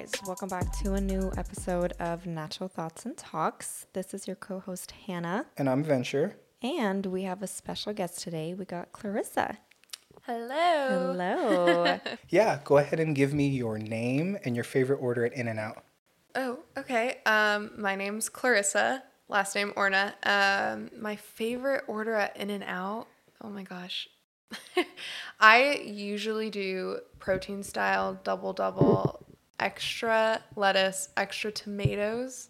guys. Welcome back to a new episode of Natural Thoughts and Talks. This is your co host, Hannah. And I'm Venture. And we have a special guest today. We got Clarissa. Hello. Hello. Yeah, go ahead and give me your name and your favorite order at In and Out. Oh, okay. Um, my name's Clarissa. Last name Orna. Um, my favorite order at In and Out. Oh my gosh. I usually do protein style double double, extra lettuce, extra tomatoes,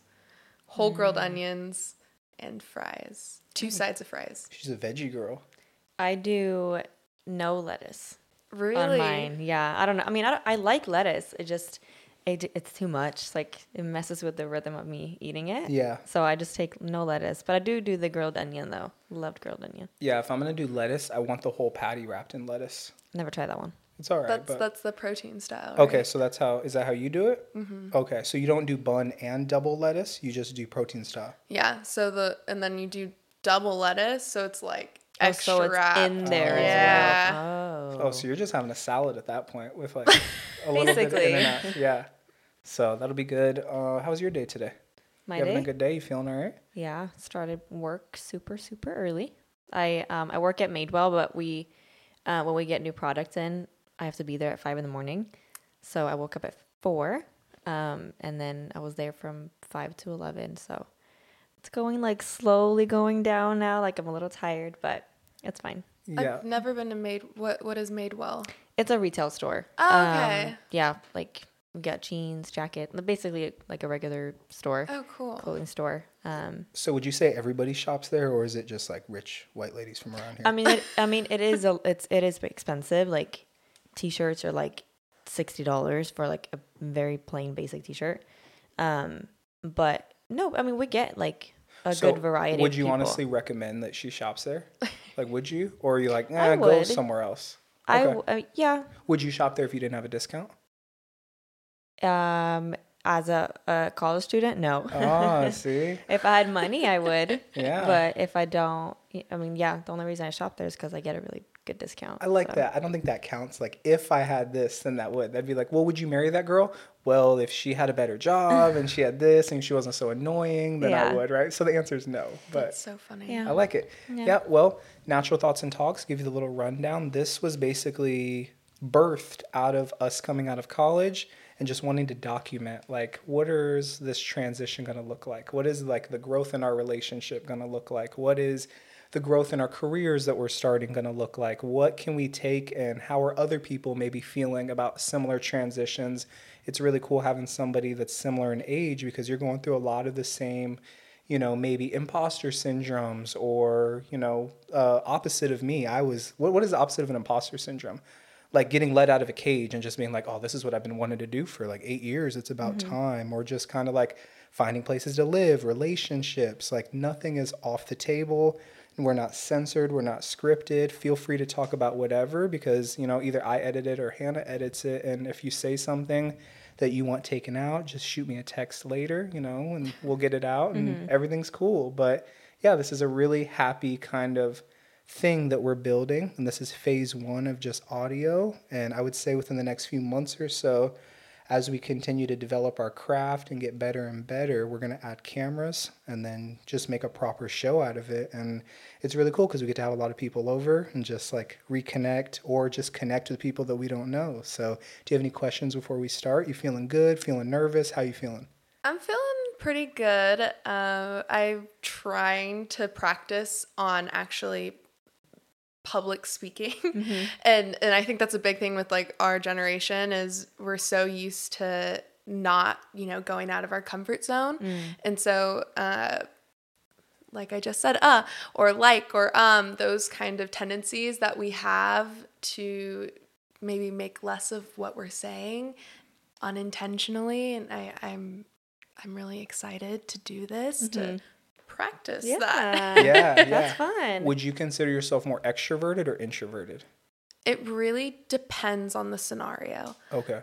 whole grilled mm. onions, and fries. Two mm. sides of fries. She's a veggie girl. I do no lettuce Really? on mine. Yeah. I don't know. I mean, I, don't- I like lettuce. It just, it, it's too much. Like, it messes with the rhythm of me eating it. Yeah. So I just take no lettuce. But I do do the grilled onion, though. Loved grilled onion. Yeah, if I'm gonna do lettuce, I want the whole patty wrapped in lettuce. Never try that one. It's all right. That's but that's the protein style. okay, right? so that's how is that how you do it? Mm-hmm. Okay, so you don't do bun and double lettuce. You just do protein style. Yeah. So the and then you do double lettuce, so it's like Oh, extra so it's wrap. in there Yeah. as well. Oh. Oh, so you're just having a salad at that point with like a little bit Basically. in and out. Yeah. So that'll be good. Uh, how was your day today? My you having day? a good day? You feeling all right? Yeah, started work super super early. I um I work at Madewell, but we uh, when we get new products in, I have to be there at five in the morning. So I woke up at four, um, and then I was there from five to eleven. So it's going like slowly going down now. Like I'm a little tired, but it's fine. Yeah. I've never been to Made. What what is Madewell? It's a retail store. Oh, okay. Um, yeah, like we got jeans, jacket, basically like a regular store, Oh, cool. clothing store. Um, So would you say everybody shops there, or is it just like rich white ladies from around here? I mean, it, I mean, it is a, it's it is expensive. Like, t-shirts are like sixty dollars for like a very plain basic t-shirt. Um, but no, I mean, we get like a So, good variety. Would you honestly recommend that she shops there? like, would you, or are you like, nah, go somewhere else? I Okay. w- uh, yeah. Would you shop there if you didn't have a discount? Um, as a, a college student, no. Ah, see, if I had money, I would. Yeah. But if I don't, I mean, yeah, the only reason I shop there is because I get a really good discount. I like so. that. I don't think that counts. Like, if I had this, then that would. That'd be like, well, would you marry that girl? Well, if she had a better job and she had this and she wasn't so annoying, then I would, right? So the answer is no. But That's so funny. Yeah. I like it. Yeah. Yeah. well, Natural Thoughts and Talks, give you the little rundown. This was basically birthed out of us coming out of college and just wanting to document like what is this transition going to look like? What is like the growth in our relationship going to look like? What is the growth in our careers that we're starting going to look like? What can we take and how are other people maybe feeling about similar transitions? It's really cool having somebody that's similar in age because you're going through a lot of the same you know, maybe imposter syndromes or, you know, uh, opposite of me. I was, what, what is the opposite of an imposter syndrome? Like getting let out of a cage and just being like, oh, this is what I've been wanting to do for like eight years. It's about mm-hmm. time. Or just kind of like finding places to live, relationships. Like nothing is off the table. And we're not censored. We're not scripted. Feel free to talk about whatever because, you know, either I edit it or Hannah edits it. And if you say something, that you want taken out, just shoot me a text later, you know, and we'll get it out and mm-hmm. everything's cool. But yeah, this is a really happy kind of thing that we're building. And this is phase one of just audio. And I would say within the next few months or so, as we continue to develop our craft and get better and better, we're going to add cameras and then just make a proper show out of it. And it's really cool because we get to have a lot of people over and just like reconnect or just connect with people that we don't know. So, do you have any questions before we start? You feeling good? Feeling nervous? How you feeling? I'm feeling pretty good. Uh, I'm trying to practice on actually public speaking. And and i think that's a big thing with like our generation is we're so used to not you know going out of our comfort zone. And so uh like i just said uh or like or um those kind of tendencies that we have to maybe make less of what we're saying unintentionally. And i i'm i'm really excited to do this to practice Yeah. that Yeah, yeah. That's fun. Would you consider yourself more extroverted or introverted? It really depends on the scenario. Okay.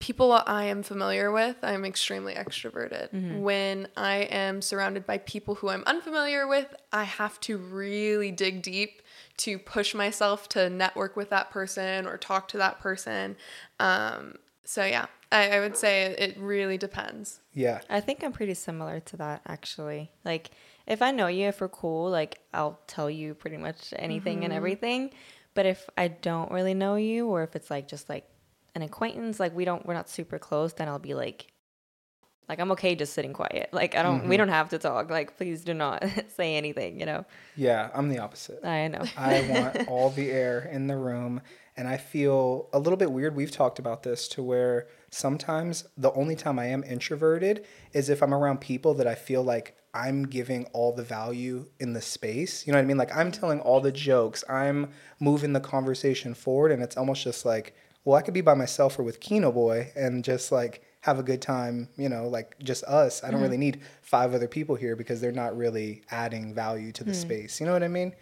People I am familiar with, I'm extremely extroverted. When I am surrounded by people who I'm unfamiliar with, I have to really dig deep to push myself to network with that person or talk to that person. Um, so yeah, I, I would say it really depends. Yeah. I think I'm pretty similar to that actually. Like if I know you, if we're cool, like I'll tell you pretty much anything and mm-hmm. everything. But if I don't really know you, or if it's like just like an acquaintance, like we don't, we're not super close, then I'll be like, like I'm okay just sitting quiet. Like I don't, we mm-hmm. don't have to talk. Like please do not say anything. You know. Yeah, I'm the opposite. I know. I want all the air in the room. And I feel a little bit weird. We've talked about this to where sometimes the only time I am introverted is if I'm around people that I feel like I'm giving all the value in the space. You know what I mean? Like I'm telling all the jokes, I'm moving the conversation forward. And it's almost just like, well, I could be by myself or with Kino Boy and just like have a good time, you know, like just us. I don't mm-hmm. really need five other people here because they're not really adding value to the mm. space. You know what I mean?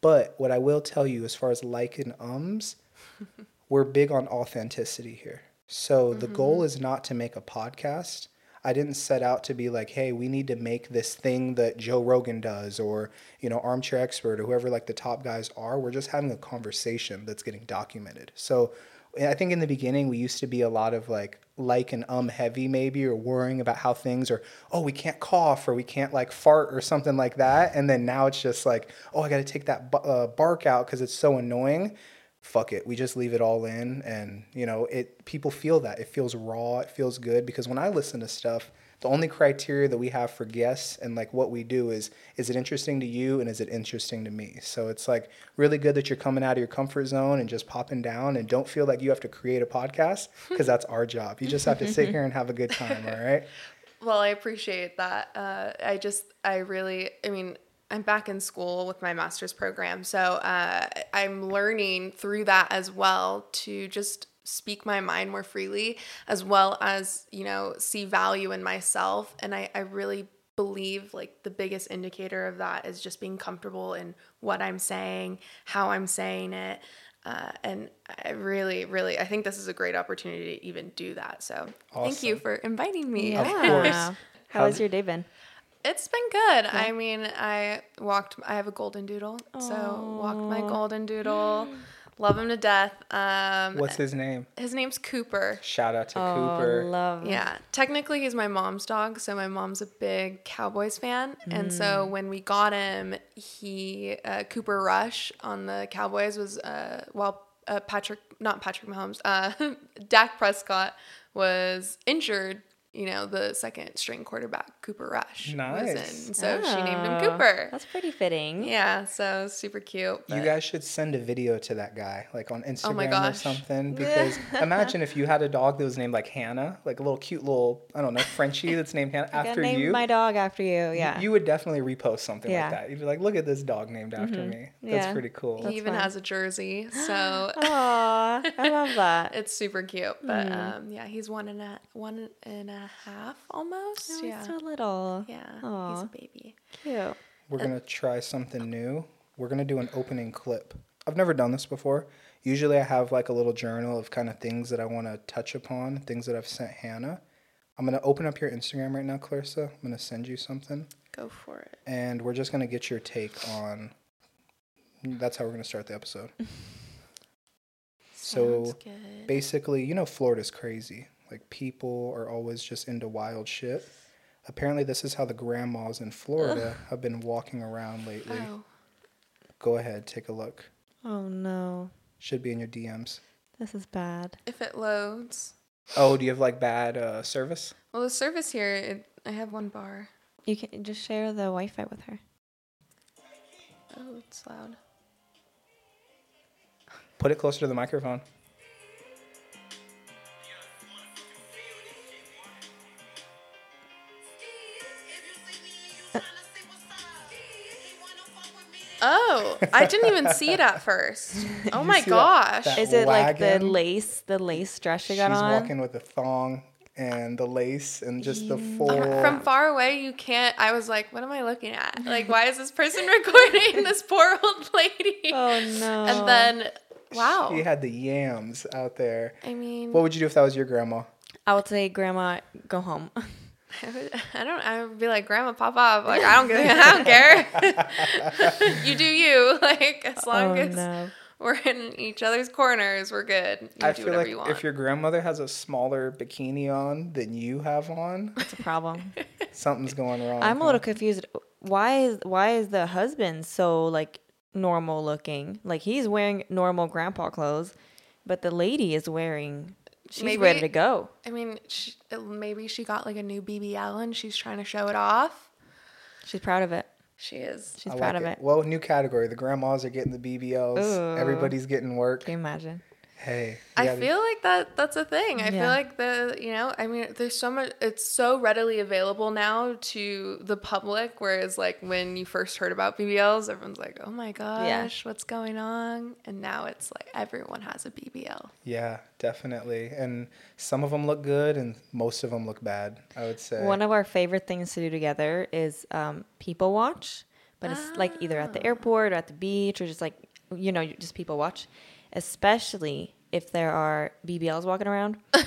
But what I will tell you as far as like and ums, we're big on authenticity here. So the goal is not to make a podcast. I didn't set out to be like, hey, we need to make this thing that Joe Rogan does or, you know, Armchair Expert or whoever like the top guys are. We're just having a conversation that's getting documented. So I think in the beginning we used to be a lot of like like and um heavy maybe or worrying about how things are oh we can't cough or we can't like fart or something like that and then now it's just like oh I got to take that bu- uh, bark out because it's so annoying fuck it we just leave it all in. And you know it people feel that. It feels raw it feels good. Because when I listen to stuff the only criteria that we have for guests and like what we do is is it interesting to you and is it interesting to me? So it's like really good that you're coming out of your comfort zone and just popping down and don't feel like you have to create a podcast because that's our job. You just have to sit here and have a good time all right? Well, I appreciate that. Uh, I just, I really, I mean, I'm back in school with my master's program. So uh, I'm learning through that as well to just speak my mind more freely, as well as, you know, see value in myself. And I, I really believe like the biggest indicator of that is just being comfortable in what I'm saying, how I'm saying it. Uh, and I really, really, I think this is a great opportunity to even do that. So thank you for inviting me. Of course. How How- has your day been? It's been good. I mean, I walked. I have a golden doodle, so walked my golden doodle. Love him to death. Um, what's his name his name's Cooper. shout out to Oh, Cooper love. Yeah, technically he's my mom's dog, so my mom's a big Cowboys fan, and so when we got him, he uh, Cooper Rush on the Cowboys was uh, while uh, Patrick, not Patrick Mahomes, uh, Dak Prescott was injured. You know, the second string quarterback Cooper Rush was in, so she named him Oh, Cooper. That's pretty fitting. Yeah, so super cute. You guys should send a video to that guy, like on Instagram Oh my or something. Because imagine if you had a dog that was named like Hannah, like a little cute little, I don't know, Frenchie that's named Hannah I after named you. my dog after you. Yeah. You would definitely repost something Yeah. like that. You'd be like, look at this dog named after me. That's Yeah. pretty cool. he That's even fun. has a jersey, so Aw, I love that. it's super cute. But um, yeah, he's one and a one and a half almost. Oh, yeah, it's so little. yeah, he's a baby. Cute. We're uh, going to try something new. We're going to do an opening clip. I've never done this before. Usually I have like a little journal of kind of things that I want to touch upon, things that I've sent Hannah. I'm going to open up your Instagram right now, Clarissa. I'm going to send you something. Go for it. and we're just going to get your take on that's how we're going to start the episode. So, Sounds good. Basically, you know Florida's crazy. Like people are always just into wild shit. Apparently this is how the grandmas in Florida have been walking around lately. Oh, Go ahead, take a look. Oh no, Should be in your DMs. this is bad. if it loads. Oh, do you have like bad uh, service? Well, the service here, it, I have one bar. You can just share the Wi-Fi with her. Oh, it's loud. Put it closer to the microphone. Oh, I didn't even see it at first. Oh my see that- gosh. that- Is it like the lace, the lace dress she She's got on? walking with a thong and the lace and just the full From far away, you can't. I was like, what am I looking at? Like, why is this person recording this poor old lady? Oh no. And then, wow. She had the yams out there. I mean, What would you do if that was your grandma? I would say, Grandma, go home. I, would, I don't. I would be like, Grandma, pop off. Like, I don't give. I don't care. you do you. Like, as long oh as. no. We're in each other's corners. We're good. You I do feel whatever like you want. if your grandmother has a smaller bikini on than you have on, It's a problem. something's going wrong. I'm a little confused. Why is why is the husband so like normal looking? Like he's wearing normal grandpa clothes, but the lady is wearing. She's Maybe- ready to go. I mean, she, uh, maybe she got like a new BBL and she's trying to show it off. She's proud of it. She is. She's I proud like of it. Well, new category. The grandmas are getting the BBLs. Ooh. Everybody's getting work. Can you imagine? Hey, I gotta- feel like that that's a thing. I Yeah. feel like the you know, I mean there's so much it's so readily available now to the public whereas like when you first heard about BBLs everyone's like, "Oh my gosh, what's going on?" And now it's like everyone has a BBL. Yeah, definitely. And some of them look good, and most of them look bad. I would say. One of our favorite things to do together is um, people watch, but it's like either at the airport or at the beach or just like you know, just people watch, especially if there are BBLs walking around.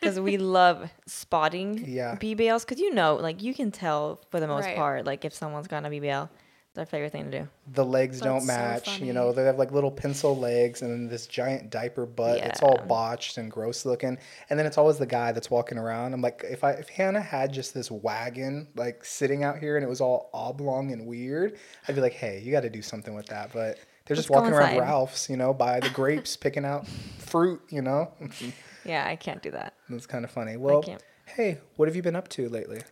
Because we love spotting Yeah. BBLs, because you know, like you can tell for the most Right. part, like if someone's got a BBL. It's our favorite thing to do. the legs That's don't match. funny. you know, they have like little pencil legs and then this giant diaper butt. It's all botched and gross looking. And then it's always the guy that's walking around. I'm like, if I if Hannah had just this wagon like sitting out here and it was all oblong and weird, I'd be like, hey, you got to do something with that. But they're just Let's go walking around. Ralph's, you know, by the grapes, picking out fruit. You know, Yeah, I can't do that. it's kind of funny. Well, hey, what have you been up to lately?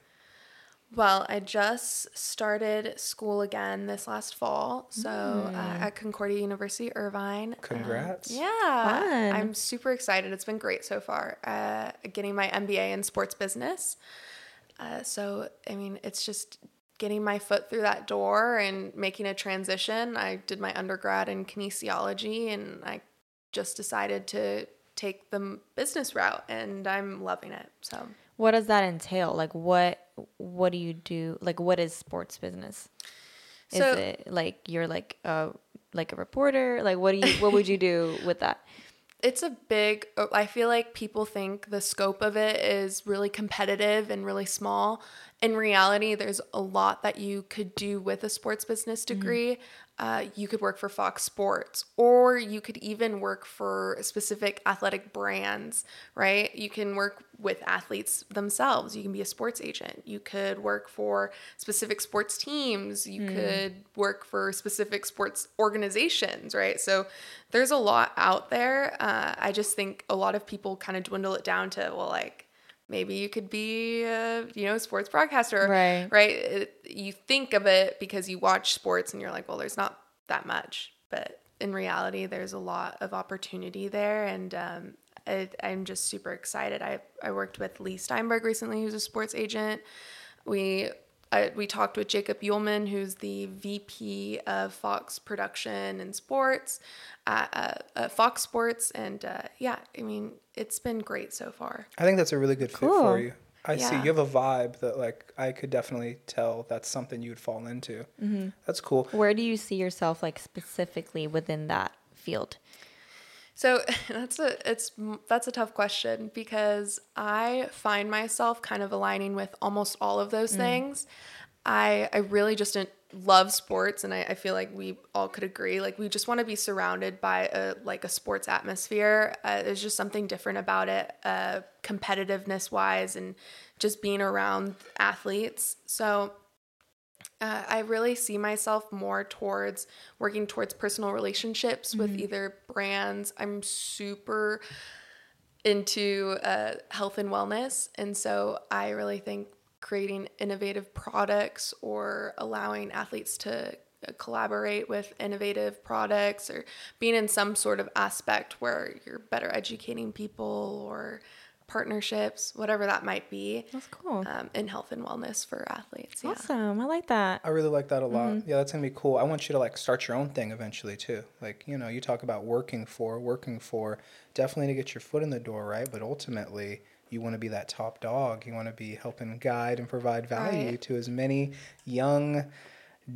Well, I just started school again this last fall. So uh, at Concordia University, Irvine. Um, Congrats. yeah. Fun. I'm super excited. It's been great so far. Uh, getting my MBA in sports business. Uh, so, I mean, it's just getting my foot through that door and making a transition. I did my undergrad in kinesiology and I just decided to take the business route and I'm loving it. So, What does that entail? Like what what do you do? Like what is sports business? Is So- it like you're like a like a reporter? Like what do you what would you do with that? It's a big i feel like people think the scope of it is really competitive and really small. In reality there's a lot that you could do with a sports business mm. degree uh, you could work for fox sports or you could even work for specific athletic brands right? You can work with athletes themselves. You can be a sports agent. You could work for specific sports teams. You could work for specific sports organizations right? So there's a lot out there. Uh, i just think a lot of people kind of dwindle it down to well like maybe you could be a you know sports broadcaster. Right. right? It, you think of it because you watch sports and you're like well there's not that much. But in reality there's a lot of opportunity there. And um, I, i'm just super excited. I, I worked with Leigh Steinberg recently who's a sports agent. We I, we talked with Jacob Uhlman, who's the VP of Fox Production and Sports at, uh, at Fox Sports, and uh, yeah, I mean it's been great so far. I think that's a really good fit Cool. for you. I see you have a vibe that like I could definitely tell that's something you would fall into. Mm-hmm. That's cool. Where do you see yourself like specifically within that field? So that's a it's that's a tough question because I find myself kind of aligning with almost all of those things. I I really just didn't love sports, and I, I feel like we all could agree. Like we just want to be surrounded by a like a sports atmosphere. Uh, there's just something different about it, uh, competitiveness wise, and just being around athletes. So uh, I really see myself more towards working towards personal relationships with either brands. I'm super into uh, health and wellness. And so I really think creating innovative products or allowing athletes to uh, collaborate with innovative products or being in some sort of aspect where you're better educating people or partnerships, whatever that might be, That's cool. um, in health and wellness for athletes. Yeah. Awesome. I like that. I really like that a lot. Yeah, that's gonna be cool. I want you to like start your own thing eventually too. Like you know, you talk about working for, working for, definitely to get your foot in the door, right? But ultimately, you want to be that top dog. You want to be helping guide and provide value Right. to as many young,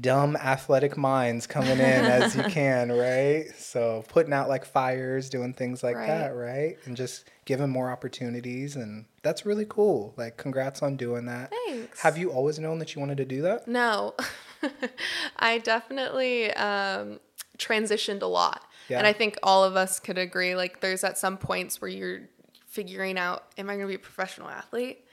dumb athletic minds coming in as you can, right? So putting out like fires, doing things like Right. that, right? And just giving more opportunities, and that's really cool. Like, congrats on doing that. Thanks. Have you always known that you wanted to do that? No, I definitely um, transitioned a lot. Yeah. And I think all of us could agree like there's at some points where you're figuring out am I going to be a professional athlete?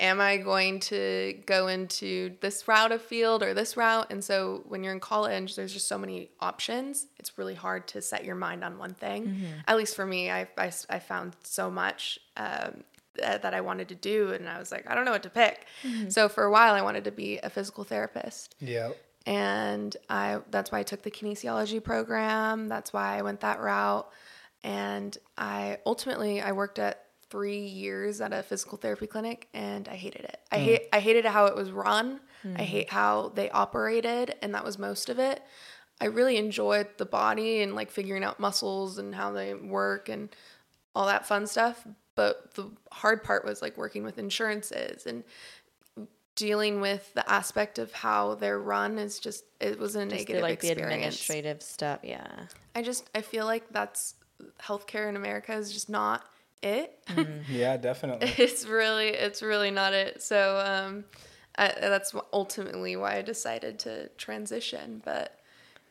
Am I going to go into this route of field or this route? And so when you're in college, there's just so many options. It's really hard to set your mind on one thing. At least for me, I, I, I found so much um, that that I wanted to do. And I was like, I don't know what to pick. So for a while, I wanted to be a physical therapist Yeah. and I that's why I took the kinesiology program. That's why I went that route. And I ultimately I worked at three years at a physical therapy clinic and I hated it. I mm. hate I hated how it was run. I mm. hate how they operated and that was most of it. I really enjoyed the body and like figuring out muscles and how they work and all that fun stuff. But the hard part was like working with insurances and dealing with the aspect of how they're run is just it was a Just the, negative like the experience. administrative stuff. Yeah. I just I feel like that's healthcare in America is just not it. Yeah, definitely. it's really it's really not it. So um, I, that's ultimately why I decided to transition. But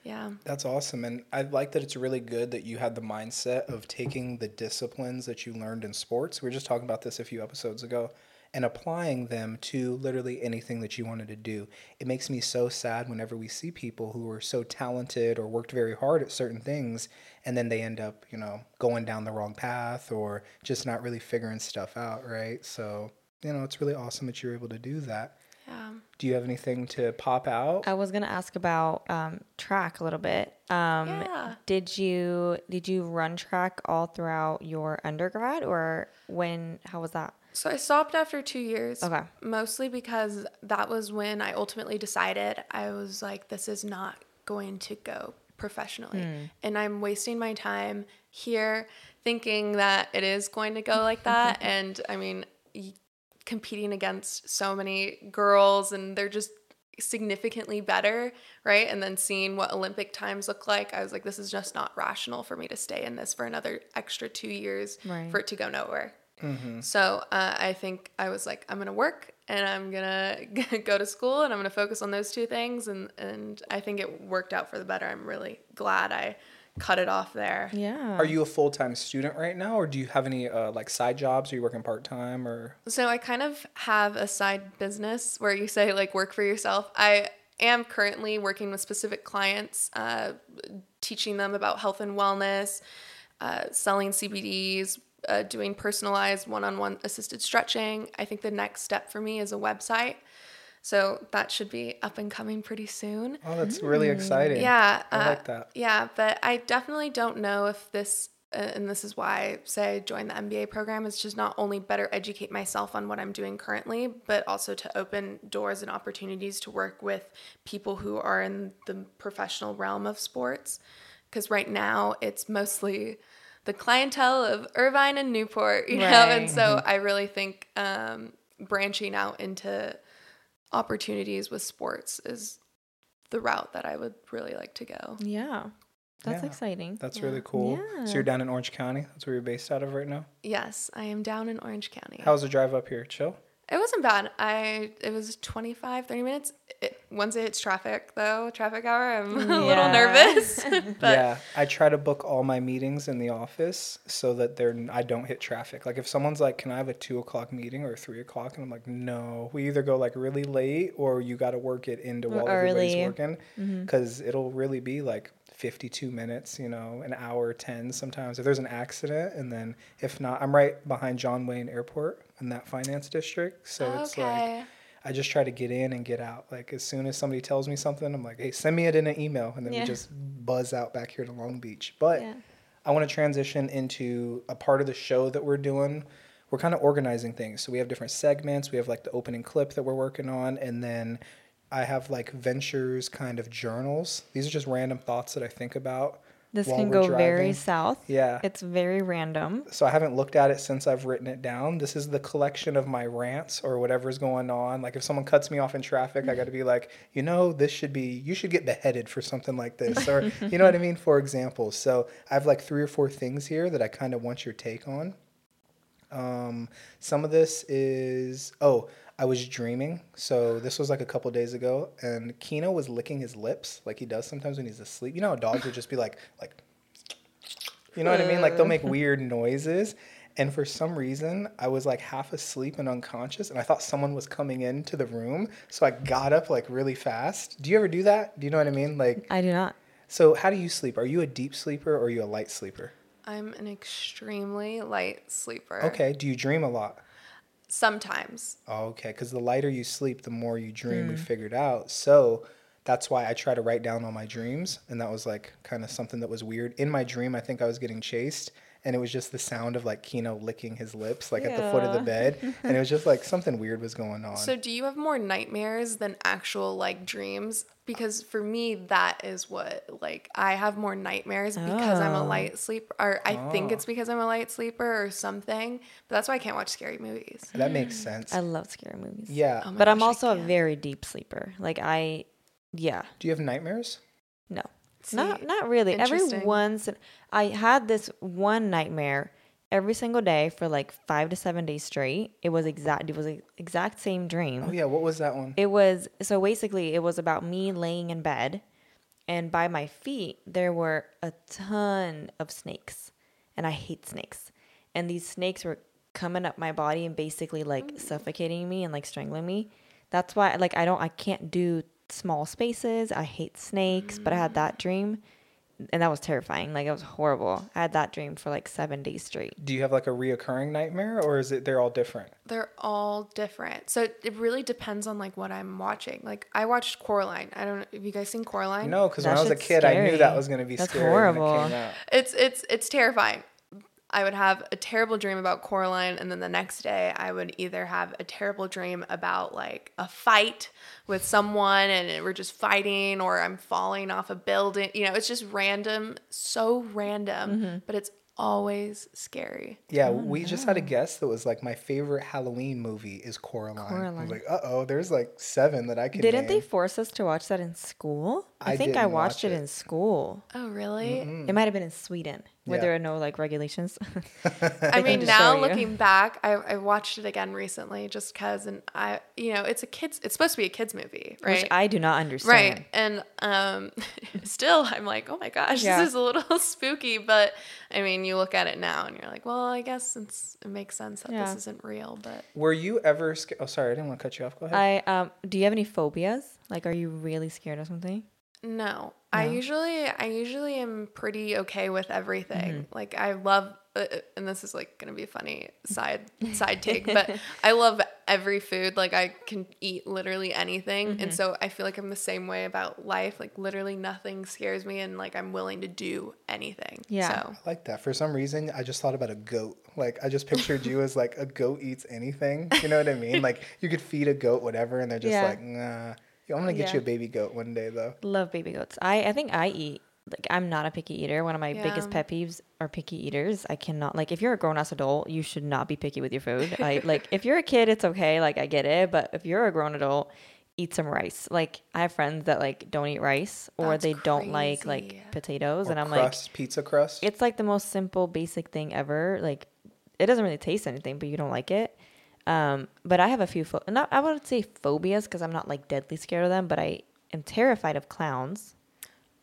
yeah, That's awesome. And I like that it's really good that you had the mindset of taking the disciplines that you learned in sports. We were just talking about this a few episodes ago and applying them to literally anything that you wanted to do. It makes me so sad whenever we see people who are so talented or worked very hard at certain things and then they end up, you know, going down the wrong path or just not really figuring stuff out, right? So, you know, it's really awesome that you're able to do that. yeah. Do you have anything to pop out? I was gonna ask about um, track a little bit. Um, Yeah. Did you did you run track all throughout your undergrad, or when? How was that? So I stopped after two years. Okay. Mostly because that was when I ultimately decided I was like, this is not going to go professionally. Hmm. And I'm wasting my time here thinking that it is going to go like that. and I mean, competing against so many girls and they're just significantly better, right? And then seeing what Olympic times look like, I was like, this is just not rational for me to stay in this for another extra two years Right. for it to go nowhere. So uh, I think I was like, I'm gonna work and I'm gonna go to school and I'm gonna focus on those two things, and and I think it worked out for the better. I'm really glad I cut it off there. Yeah. Are you a full time student right now, or do you have any uh, like side jobs? Are you working part time, or So I kind of have a side business where you say like work for yourself. I am currently working with specific clients, uh, teaching them about health and wellness, uh, selling CBDs, uh, doing personalized one-on-one assisted stretching. I think the next step for me is a website. So that should be up and coming pretty soon. oh, that's really exciting. Yeah, I uh, like that. Yeah, but I definitely don't know if this, uh, and this is why I say I joined the MBA program, is just not only better educate myself on what I'm doing currently, but also to open doors and opportunities to work with people who are in the professional realm of sports. Because right now it's mostly the clientele of Irvine and Newport, you know, and Right. so I really think um, branching out into opportunities with sports is the route that I would really like to go. Yeah. That's Yeah. exciting. That's really cool. Yeah. So you're down in Orange County. That's where you're based out of right now. Yes, I am down in Orange County. How's the drive up here? Chill. It wasn't bad. I it was 25 30 minutes. It, once it hits traffic though, traffic hour, I'm a little nervous. but yeah, I try to book all my meetings in the office so that they're I don't hit traffic. Like if someone's like, "Can I have a two o'clock meeting or three o'clock?" and I'm like, "No, we either go like really late or you got to work it into mm, while everybody's Early. working, mm-hmm. because it'll really be like 52 minutes, you know, an hour 10 sometimes. If there's an accident, and then if not, I'm right behind John Wayne Airport in that finance district, so oh, it's like. I just try to get in and get out. Like as soon as somebody tells me something, I'm like, hey, send me it in an email, and then Yeah. we just buzz out back here to Long Beach. But Yeah. I want to transition into a part of the show that we're doing. We're kind of organizing things. So we have different segments. We have like the opening clip that we're working on, and then I have like ventures kind of journals. These are just random thoughts that I think about. This can go very south. Yeah. It's very random. so I haven't looked at it since I've written it down. This is the collection of my rants or whatever's going on. Like if someone cuts me off in traffic, I got to be like, you know, this should be you should get beheaded for something like this or you know what I mean for example. So I have like three or four things here that I kind of want your take on. Um, some of this is oh, I was dreaming. So this was like a couple days ago, and Kino was licking his lips like he does sometimes when he's asleep. You know how dogs would just be like, like, you know what I mean? Like they'll make uh. weird noises. And for some reason, I was like half asleep and unconscious, and I thought someone was coming into the room. So I got up like really fast. Do you ever do that? Do you know what I mean? Like, I do not. so how do you sleep? Are you a deep sleeper or are you a light sleeper? I'm an extremely light sleeper. Okay. Do you dream a lot? Sometimes. Oh, okay, because the lighter you sleep, the more you dream. We mm. figured out. So that's why I try to write down all my dreams, and that was like kind of something that was weird. In my dream, I think I was getting chased, and it was just the sound of like Kino licking his lips, like at the foot of the bed, and it was just like something weird was going on. So do you have more nightmares than actual like dreams? Because for me, that is what like I have more nightmares because I'm a Oh. light sleeper, or I think Oh. it's because I'm a light sleeper or something. But that's why I can't watch scary movies. that makes sense. I love scary movies. yeah. Oh my but I'm also a very deep sleeper. Like I, yeah, Do you have nightmares? no, See, not not really. Every once, I had this one nightmare every single day for like five to seven days straight. It was exact. It was the exact same dream. Oh yeah, what was that one? It was so basically it was about me laying in bed and by my feet there were a ton of snakes. And I hate snakes. And these snakes were coming up my body and basically like mm. suffocating me and like strangling me. That's why like I don't I can't do small spaces. I hate snakes, but I had that mm. dream and that was terrifying. Like it was horrible. I had that dream for like 7 days straight. Do you have like a reoccurring nightmare, or is it they're all different? They're all different. So it really depends on like what I'm watching. Like I watched Coraline. I don't know. Have you guys seen Coraline? No, because when I was a shit's kid, I knew that was going to be That's scary when it horrible. It's it's it's terrifying. I would have a terrible dream about Coraline, and then the next day I would either have a terrible dream about like a fight with someone, and we're just fighting, or I'm falling off a building. You know, it's just random, so random, but it's always scary. Yeah, we just had a guest that was like, my favorite Halloween movie is Coraline. I was like, uh oh, there's like seven that I could. Didn't they force us to watch that in school? I, I think I watched watch it it. in school. Oh, really? It might have been in Sweden where Yeah. there are no like regulations. I mean, now looking back, I, I watched it again recently just because, and I, you know, it's a kids, it's supposed to be a kids movie, right? Which I do not understand. Right. And um still I'm like, oh my gosh, Yeah. this is a little spooky. But I mean, you look at it now and you're like, well, I guess it's, it makes sense that Yeah. this isn't real. But Were you ever scared? Oh, sorry, I didn't want to cut you off. Go ahead. I um do you have any phobias? Like are you really scared of something? No, I usually I usually am pretty okay with everything. Mm-hmm. Like I love uh, uh, and this is like gonna be a funny side side take, but I love every food. Like I can eat literally anything, Mm-hmm. and so I feel like I'm the same way about life. Like literally nothing scares me, and like I'm willing to do anything. Yeah. So I like that. For some reason, I just thought about a goat. Like I just pictured you as like a goat eats anything. You know what I mean? Like you could feed a goat whatever, and they're just Yeah. like, nah. Yo, I'm gonna get Yeah. you a baby goat one day though. Love baby goats. I I think I eat like I'm not a picky eater. One of my biggest pet peeves are picky eaters. I cannot like if you're a grown ass adult, you should not be picky with your food. I like if you're a kid, it's okay, like I get it, but if you're a grown adult, eat some rice. Like I have friends that like don't eat rice or That's they don't like like potatoes Or and I'm like pizza crust. it's like the most simple basic thing ever like it doesn't really taste anything but you don't like it um but i have a few pho- not i wouldn't say phobias because i'm not like deadly scared of them but i am terrified of clowns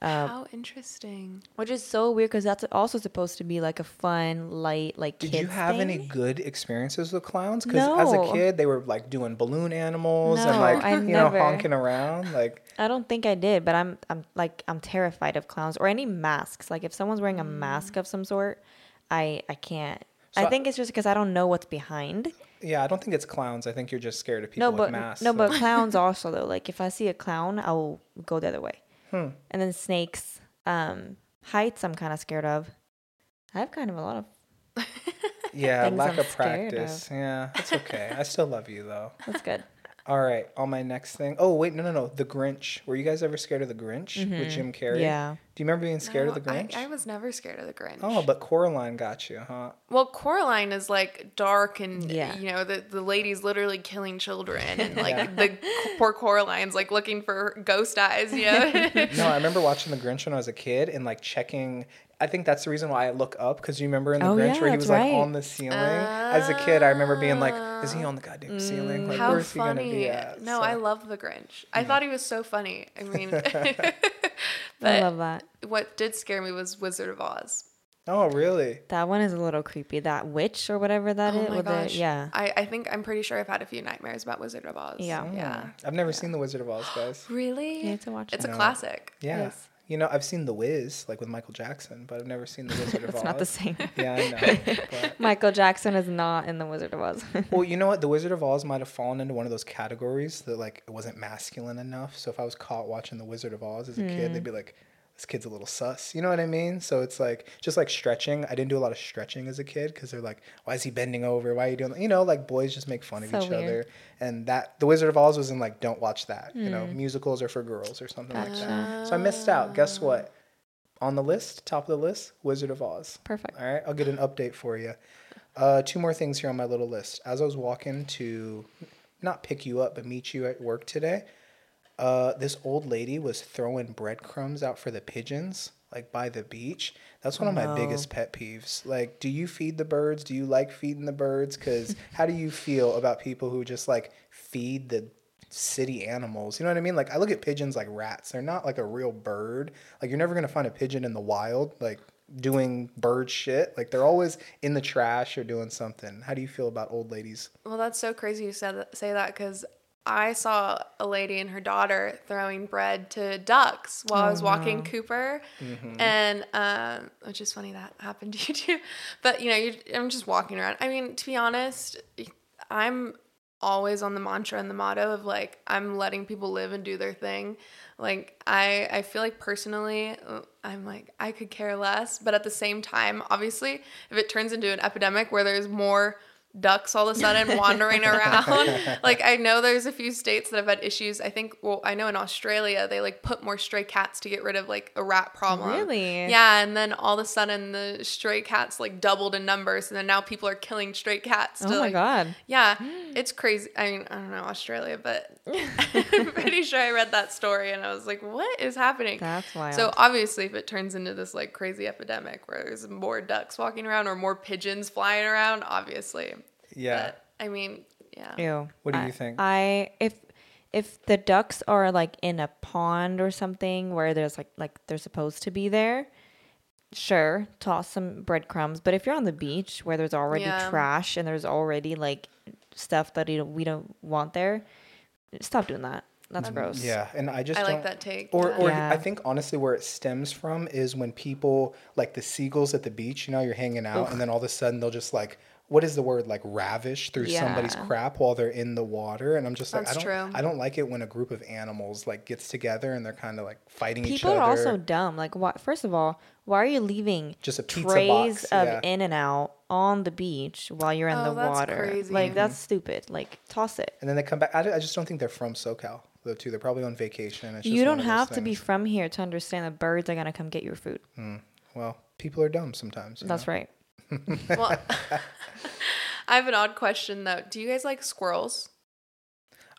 um, how interesting. which is so weird because that's also supposed to be like a fun light like Did kids you have any good experiences with clowns? Because as a kid, they were like doing balloon animals and like I you never. know honking around. Like I don't think I did, but I'm I'm like I'm terrified of clowns or any masks. Like if someone's wearing a mask of some sort, I I can't. So I I- think it's just because I don't know what's behind. Yeah, I don't think it's clowns. I think you're just scared of people No, with but masks. no, so- but clowns also though. Like if I see a clown, I'll go the other way. Hmm. And then snakes, um, heights. I'm kind of scared of. I have kind of a lot of. yeah, lack I'm of scared of. practice. Yeah, it's okay. I still love you though. That's good. All right, on my next thing. Oh wait, no, no, no. The Grinch. Were you guys ever scared of the Grinch with Jim Carrey? Mm-hmm. Yeah. Do you remember being scared of the No, I- Grinch? I, was never scared of the Grinch. oh, but Coraline got you, huh? Well, Coraline is like dark and Yeah. you know the the lady's literally killing children and like the poor Coraline's like looking for ghost eyes, you know. No, I remember watching The Grinch when I was a kid and like checking. I think that's the reason why I look up because you remember in The Oh, Grinch yeah, where he that's was like right. on the ceiling. As a kid, I remember being like, "Is he on the goddamn mm. ceiling? Like, How where's he gonna funny! be at?" no, So- I love the Grinch. I thought he was so funny. I mean, I love that. what did scare me was Wizard of Oz. Oh, really? That one is a little creepy. That witch or whatever that Oh is. my with the- gosh! yeah. I, I think I'm pretty sure I've had a few nightmares about Wizard of Oz. Yeah. yeah. I've never seen The Wizard of Oz, guys. Really? You need to watch it. It's a No. classic. Yeah. Yes. You know, I've seen The Wiz, like with Michael Jackson, but I've never seen The Wizard of Oz. It's not the same. Yeah, I know. Michael Jackson is not in The Wizard of Oz. well, you know what? The Wizard of Oz might have fallen into one of those categories that like it wasn't masculine enough. So if I was caught watching The Wizard of Oz as a kid, hmm. they'd be like, "This kid's a little sus." You know what I mean? So it's like just like stretching. I didn't do a lot of stretching as a kid because they're like, "Why is he bending over? Why are you doing?" that?" You know, like boys just make fun of So each weird. other. And that The Wizard of Oz was in like, "Don't watch that." You know, musicals are for girls or something like that. So I missed out. Guess what? On the list, top of the list, Wizard of Oz. Perfect. All right, I'll get an update for you. Uh, two more things here on my little list. As I was walking to not pick you up, but meet you at work today, uh, this old lady was throwing breadcrumbs out for the pigeons, like by the beach. That's one of my No. biggest pet peeves. Like, do you feed the birds? Do you like feeding the birds? Because how do you feel about people who just like feed the city animals? You know what I mean? Like, I look at pigeons like rats. They're not like a real bird. Like, you're never gonna find a pigeon in the wild, like doing bird shit. Like, they're always in the trash or doing something. How do you feel about old ladies? Well, that's so crazy you said that, say that because I saw a lady and her daughter throwing bread to ducks while I was walking Cooper, and um, which is funny that happened to you too. But you know, you I'm just walking around. I mean, to be honest, I'm always on the mantra and the motto of like I'm letting people live and do their thing. Like I I feel like personally uh, I'm like I could care less, but at the same time, obviously, if it turns into an epidemic where there's more ducks all of a sudden wandering around. like I know there's a few states that have had issues. I think well, I know in Australia they like put more stray cats to get rid of like a rat problem. Really? Yeah, and then all of a sudden the stray cats like doubled in numbers and then now people are killing stray cats oh to Oh my like god. yeah, it's crazy. I mean, I don't know Australia, but I'm pretty sure I read that story and I was like, what is happening? That's wild. So obviously, if it turns into this like crazy epidemic where there's more ducks walking around or more pigeons flying around, obviously. Yeah. But I mean, yeah. Ew. What do you think? I if if the ducks are like in a pond or something where there's like like they're supposed to be there, sure, toss some breadcrumbs. But if you're on the beach where there's already Yeah. trash and there's already like stuff that you don't- we don't want there, stop doing that. That's mm. gross. Yeah, and I just I like don't- that take. Or, yeah. or Yeah. I think honestly, where it stems from is when people like the seagulls at the beach. You know, you're hanging out, and then all of a sudden they'll just like, what is the word? Like ravish through somebody's crap while they're in the water, and I'm just like, That's I don't, true. I don't like it when a group of animals like gets together and they're kind of like fighting each other People are also dumb. Like, what? First of all, why are you leaving Just a pizza trays box, of yeah. In and Out on the beach while you're in Oh, the that's water? crazy. Like, that's mm-hmm. stupid. Like, toss it. and then they come back. I, I just don't think they're from SoCal though. Too, they're probably on vacation. It's just You don't have to be from here to understand that birds are gonna come get your food. Hmm. Well, people are dumb sometimes. That's know? right. well, I have an odd question though. Do you guys like squirrels?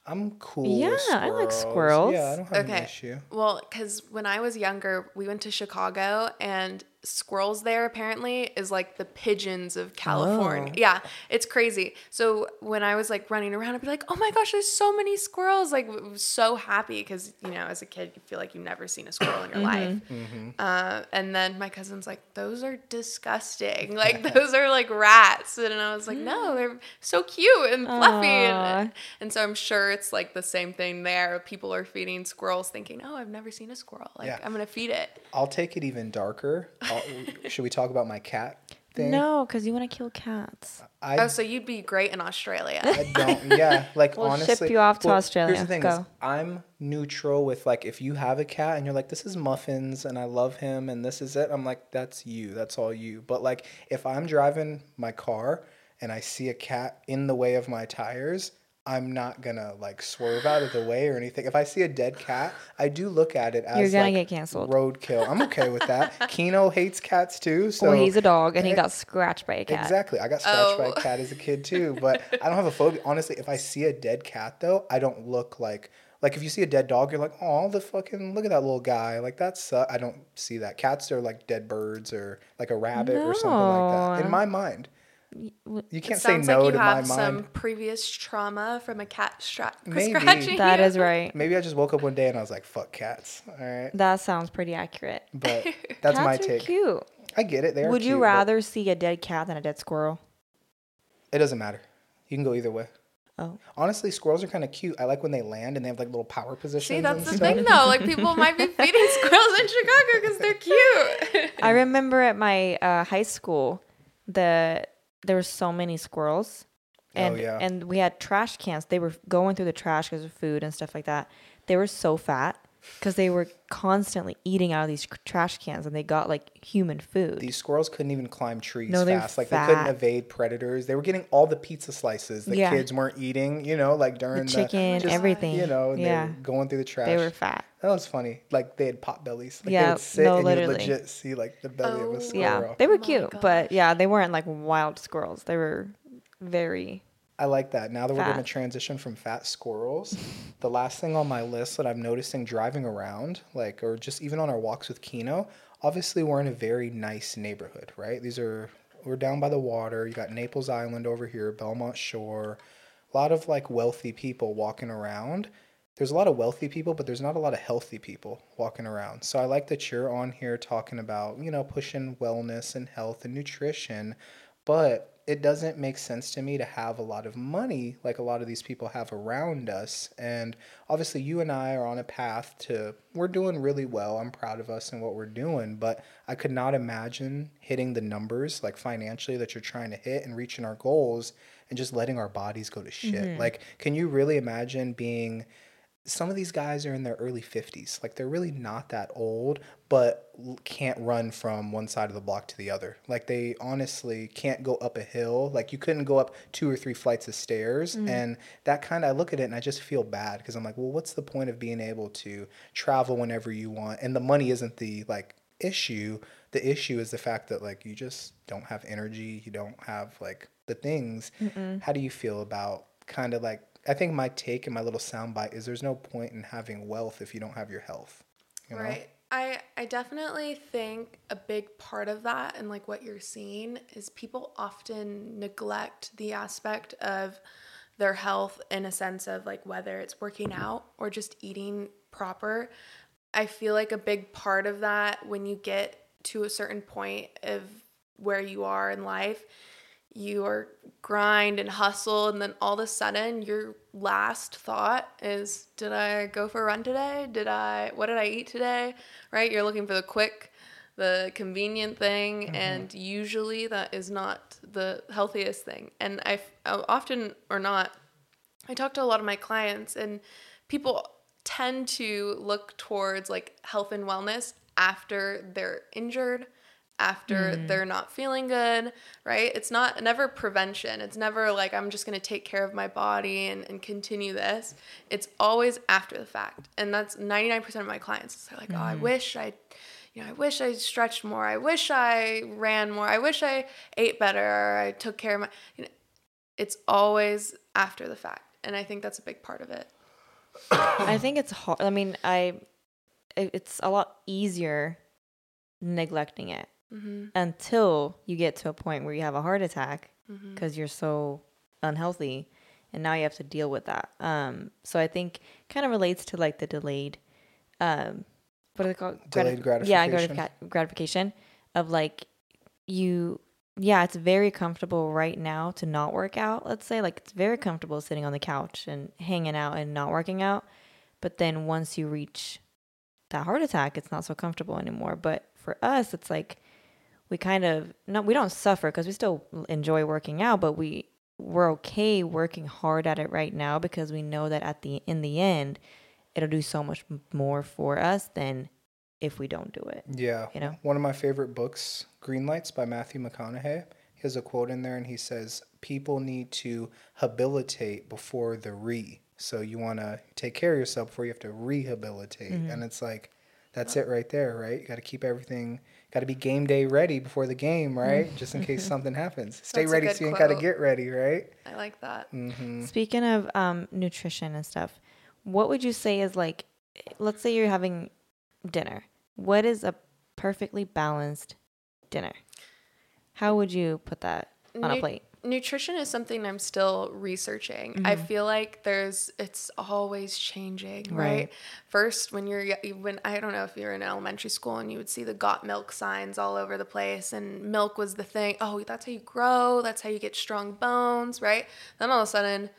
I'm cool. Yeah, with I like squirrels. squirrels. Yeah, I don't have an Okay. issue. Well, because when I was younger, we went to Chicago and squirrels there apparently is like the pigeons of California. Oh. Yeah, it's crazy. So when I was like running around, I'd be like, oh my gosh, there's so many squirrels. Like, so happy because, you know, as a kid, you feel like you've never seen a squirrel in your life. Uh, and then my cousin's like, those are disgusting. Like, those are like rats. And I was like, no, they're so cute and fluffy. And, and so I'm sure it's like the same thing there. People are feeding squirrels thinking, oh, I've never seen a squirrel. Like, Yeah. I'm going to feed it. I'll take it even darker. I'll, should we talk about my cat thing? No, because you want to kill cats. I, Oh, so you'd be great in Australia. I don't. Yeah, like We'll ship honestly, you off to Here's Australia. the thing: is Go. I'm neutral with like if you have a cat and you're like, this is Muffins and I love him and this is it. I'm like, that's you. That's all you. But like if I'm driving my car and I see a cat in the way of my tires. I'm not gonna like swerve out of the way or anything. If I see a dead cat, I do look at it as You're gonna like, get canceled. Roadkill. I'm okay with that. Kino hates cats too, so well, he's a dog and he got scratched by a cat. Exactly. I got scratched by Oh. a cat as a kid too, but I don't have a phobia. Honestly, if I see a dead cat though, I don't look like like if you see a dead dog, you're like, oh, the fucking look at that little guy. Like that's uh, I don't see that. Cats are like dead birds or like a rabbit or something like that. In my mind, you can't say sounds no like you to my have some mind. previous trauma from a cat stra- Maybe. scratching That you. is right. Maybe I just woke up one day and I was like, fuck cats. All right, That sounds pretty accurate. but that's Cats my are take. cute. I get it. They are Would you cute, but rather see a dead cat than a dead squirrel? It doesn't matter. You can go either way. Oh, Honestly, squirrels are kind of cute. I like when they land and they have like little power positions. See, that's and the stuff. thing though. Like people might be feeding squirrels in Chicago because they're cute. I remember at my uh, high school, the there were so many squirrels, Oh, and yeah. and we had trash cans. They were going through the trash because of food and stuff like that. They were so fat because they were constantly eating out of these trash cans, and they got like human food. These squirrels couldn't even climb trees No, they're fast. Like they couldn't evade predators. They were getting all the pizza slices the Yeah. kids weren't eating. You know, like during the, chicken, just, everything. You know, and Yeah. they were going through the trash. they were fat. that was funny. Like they had pot bellies. Like they Yeah, would sit no, and literally. you legit see like the belly of Oh. a squirrel. Yeah, they were oh my cute, but yeah, they weren't like wild squirrels. They were very. I like that. Now that we're going to transition from fat squirrels, the last thing on my list that I'm noticing driving around, like, or just even on our walks with Kino, obviously we're in a very nice neighborhood, right? These are, we're down by the water. You got Naples Island over here, Belmont Shore, a lot of like wealthy people walking around. There's a lot of wealthy people, but there's not a lot of healthy people walking around. So I like that you're on here talking about, you know, pushing wellness and health and nutrition, but it doesn't make sense to me to have a lot of money like a lot of these people have around us. And obviously, you and I are on a path to, we're doing really well. I'm proud of us and what we're doing, but I could not imagine hitting the numbers like financially that you're trying to hit and reaching our goals and just letting our bodies go to shit. Mm-hmm. Like, can you really imagine being some of these guys are in their early 50s. Like they're really not that old, but can't run from one side of the block to the other. Like they honestly can't go up a hill. Like you couldn't go up two or three flights of stairs. Mm-hmm. And that kind of, I look at it and I just feel bad because I'm like, well, what's the point of being able to travel whenever you want? And the money isn't the like issue. The issue is the fact that like you just don't have energy. You don't have like the things. How do you feel about kind of like I think my take and my little soundbite is there's no point in having wealth if you don't have your health. You know? Right. I I definitely think a big part of that and like what you're seeing is people often neglect the aspect of their health in a sense of like whether it's working out or just eating proper. I feel like a big part of that when you get to a certain point of where you are in life, you are grind and hustle and then all of a sudden your last thought is did i go for a run today? Did i what did i eat today? Right? You're looking for the quick the convenient thing mm-hmm. and usually that is not the healthiest thing. And i often or not i talk to a lot of my clients and people tend to look towards like health and wellness after they're injured after mm. they're not feeling good, right? It's not never prevention. It's never like I'm just gonna take care of my body and, and continue this. It's always after the fact. And that's 99% of my clients. They're like, oh, I mm. wish I you know, I wish I stretched more. I wish I ran more. I wish I ate better or I took care of my you know, it's always after the fact. And I think that's a big part of it. I think it's hard. I mean, I it's a lot easier neglecting it Mm-hmm. until you get to a point where you have a heart attack Mm-hmm. because you're so unhealthy and now you have to deal with that um so i think kind of relates to like the delayed um what are they called Delayed gratification. yeah gratification. gratifica- gratification of like you yeah it's very comfortable right now to not work out let's say like it's very comfortable sitting on the couch and hanging out and not working out but then once you reach that heart attack it's not so comfortable anymore but for us it's like we kind of no we don't suffer because we still enjoy working out but we we're okay working hard at it right now because we know that at the in the end it'll do so much more for us than if we don't do it Yeah. You know? One of my favorite books, Green Lights by Matthew McConaughey. He has a quote in there and he says, people need to habilitate before the re. So you want to take care of yourself before you have to rehabilitate. Mm-hmm. And it's like, that's it right there, right? You got to keep everything, got to be game day ready before the game, right? Just in case something happens. Stay That's ready good so you ain't got to get ready, right? I like that. Mm-hmm. Speaking of um, nutrition and stuff, what would you say is like, let's say you're having dinner. What is a perfectly balanced dinner? How would you put that on a plate? Nutrition is something I'm still researching. I mm-hmm. feel like there's it's always changing, right? Right. First, when you're when I don't know if you're in elementary school and you would see the got milk signs all over the place and milk was the thing. Oh, that's how you grow, that's how you get strong bones, right? Then all of a sudden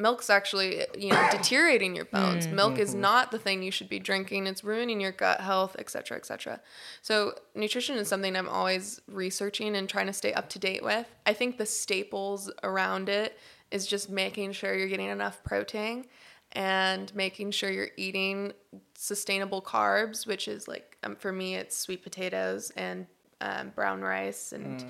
milk's actually you know deteriorating your bones. Milk is not the thing you should be drinking. It's ruining your gut health etc etc so nutrition is something i'm always researching and trying to stay up to date with. I think the staples around it is just making sure you're getting enough protein and making sure you're eating sustainable carbs which is like um, for me it's sweet potatoes and um, brown rice and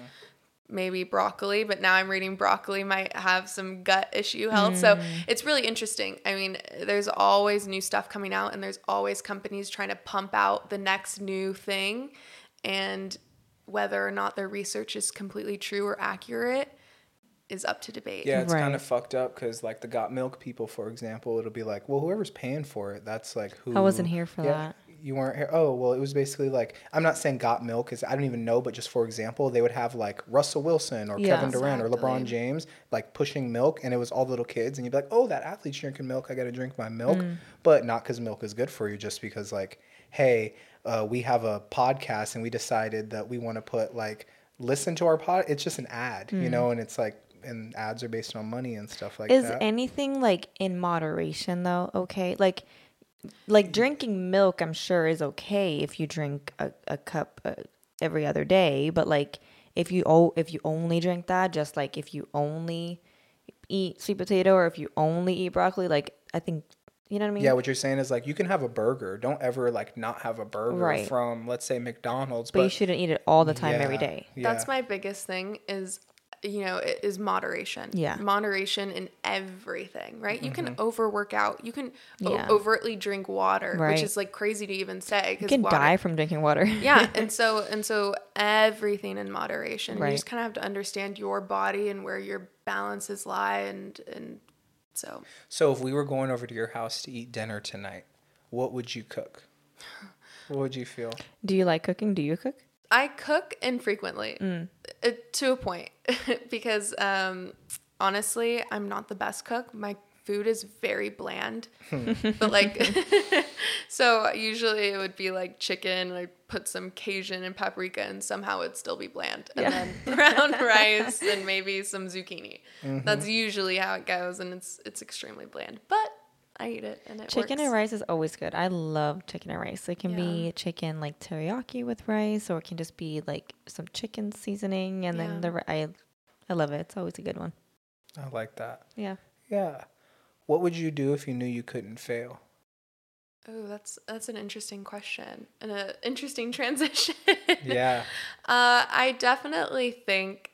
maybe broccoli, but now I'm reading broccoli might have some gut issue health. So mm. it's really interesting. I mean, there's always new stuff coming out, and there's always companies trying to pump out the next new thing. And whether or not their research is completely true or accurate is up to debate. Yeah, it's kind of fucked up because, like, the got milk people, for example, it'll be like, well, whoever's paying for it, that's like who. I wasn't here for Yeah, that. You weren't here. Oh, well, it was basically like, I'm not saying got milk because I don't even know, but just for example, they would have like Russell Wilson or Yeah. Kevin Durant or LeBron James like pushing milk, and it was all the little kids, and you'd be like, oh, that athlete's drinking milk. I got to drink my milk. Mm. But not because milk is good for you, just because, like, hey, uh, we have a podcast and we decided that we want to put like, listen to our pod. It's just an ad, you know, and it's like, and ads are based on money and stuff like Mm. Is that. anything like in moderation though okay? Like like drinking milk I'm sure is okay if you drink a, a cup uh, every other day, but like if you oh if you only drink that just like if you only eat sweet potato or if you only eat broccoli like I think you know what I mean? Yeah, what you're saying is like you can have a burger. Don't ever like not have a burger Right. from let's say McDonald's. but, you shouldn't eat it all the time every day. Yeah. That's my biggest thing is you know it is moderation Yeah. moderation in everything right you can overwork out you can o- Mm-hmm. Overtly drink water Right. which is like crazy to even say You can water, die from drinking water. yeah and so and so everything in moderation Right. you just kind of have to understand your body and where your balances lie and and so So if we were going over to your house to eat dinner tonight, what would you cook? What would you feel? Do you like cooking? Do you cook? I cook infrequently Mm. uh, to a point because um, honestly, I'm not the best cook. My food is very bland, but like, so usually it would be like chicken. I put some Cajun and paprika, and somehow it'd still be bland, and Yeah. then brown rice and maybe some zucchini. Mm-hmm. That's usually how it goes, and it's it's extremely bland, but I eat it and it Chicken works. and rice is always good. I love chicken and rice. It can Yeah. be chicken like teriyaki with rice, or it can just be like some chicken seasoning, and Yeah. then the ri- I, I love it. It's always a good one. I like that. Yeah. Yeah. What would you do if you knew you couldn't fail? Oh, that's that's an interesting question and an interesting transition. Yeah. Uh, I definitely think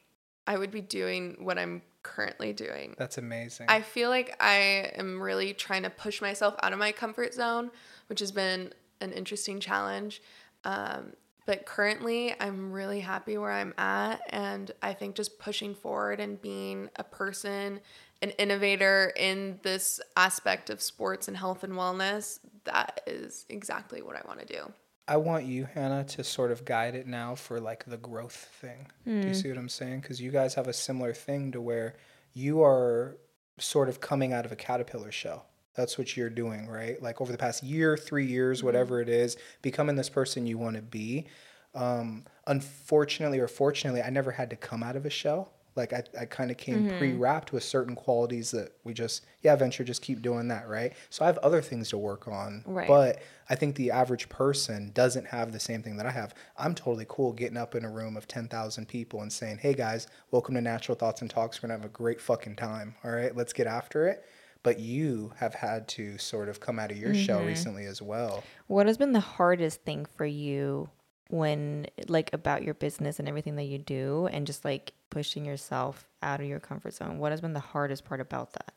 I would be doing what I'm currently doing. That's amazing. I feel like I am really trying to push myself out of my comfort zone, which has been an interesting challenge. Um, but currently, I'm really happy where I'm at. And I think just pushing forward and being a person, an innovator in this aspect of sports and health and wellness, that is exactly what I want to do. I want you, Hannah, to sort of guide it now for like the growth thing. Do you see what I'm saying? Because you guys have a similar thing to where you are sort of coming out of a caterpillar shell. That's what you're doing, right? Like over the past year, three years, whatever it is, becoming this person you want to be. Um, unfortunately or fortunately, I never had to come out of a shell. Like I, I kind of came mm-hmm. pre-wrapped with certain qualities that we just, yeah, venture, just keep doing that, right? So I have other things to work on. Right. But I think the average person doesn't have the same thing that I have. I'm totally cool getting up in a room of 10,000 people and saying, hey guys, welcome to Natural Thoughts and Talks. We're going to have a great fucking time. All right, let's get after it. But you have had to sort of come out of your shell mm-hmm. recently as well. What has been the hardest thing for you when like about your business and everything that you do and just like pushing yourself out of your comfort zone what has been the hardest part about that?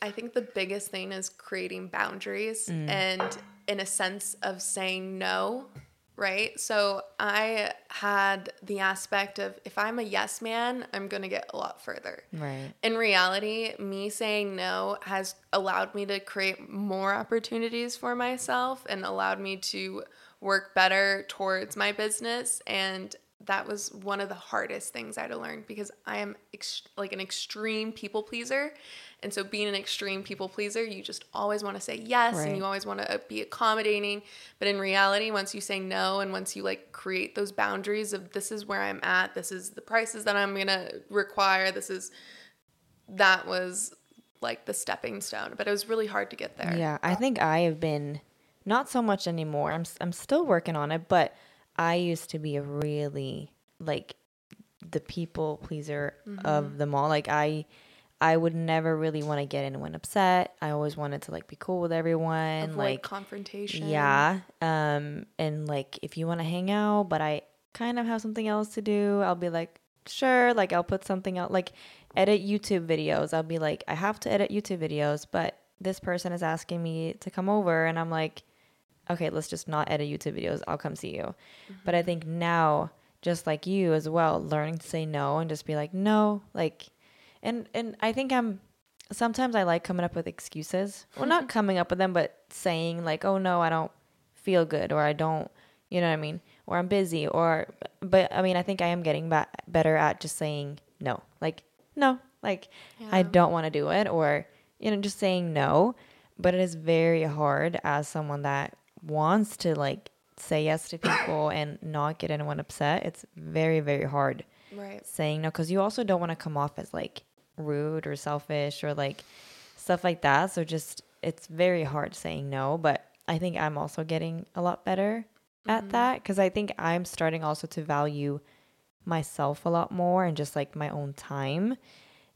I think the biggest thing is creating boundaries mm. and in a sense of saying no, right? So I had the aspect of if I'm a yes man, I'm going to get a lot further. right In reality, me saying no has allowed me to create more opportunities for myself and allowed me to work better towards my business and that was one of the hardest things I had to learn because I am ex- like an extreme people pleaser. And so being an extreme people pleaser, you just always want to say yes Right. and you always want to uh, be accommodating. But in reality, once you say no and once you like create those boundaries of this is where I'm at, this is the prices that I'm going to require, this is that was like the stepping stone, but it was really hard to get there. Yeah, I think I have been not so much anymore. I'm I'm still working on it, but I used to be a really like the people pleaser of them all. Like I I would never really want to get anyone upset. I always wanted to like be cool with everyone. Avoid like confrontation. yeah. Um and like if you want to hang out, but I kind of have something else to do, I'll be like, sure, like I'll put something out like edit YouTube videos. I'll be like, I have to edit YouTube videos, but this person is asking me to come over and I'm like, okay, let's just not edit YouTube videos. I'll come see you. But I mm-hmm. think now just like you as well, learning to say no and just be like, no, like and and I think I'm sometimes I like coming up with excuses. Well, not coming up with them, but saying like, "Oh no, I don't feel good," or "I don't," you know what I mean, or "I'm busy," or. But I mean, I think I am getting ba- better at just saying no, like no, like I don't want to do it, or you know, just saying no. But it is very hard as someone that wants to like say yes to people and not get anyone upset. It's very very hard Right. saying no because you also don't want to come off as like rude or selfish or like stuff like that. So just it's very hard saying no, but I think I'm also getting a lot better at mm-hmm. that because I think I'm starting also to value myself a lot more and just like my own time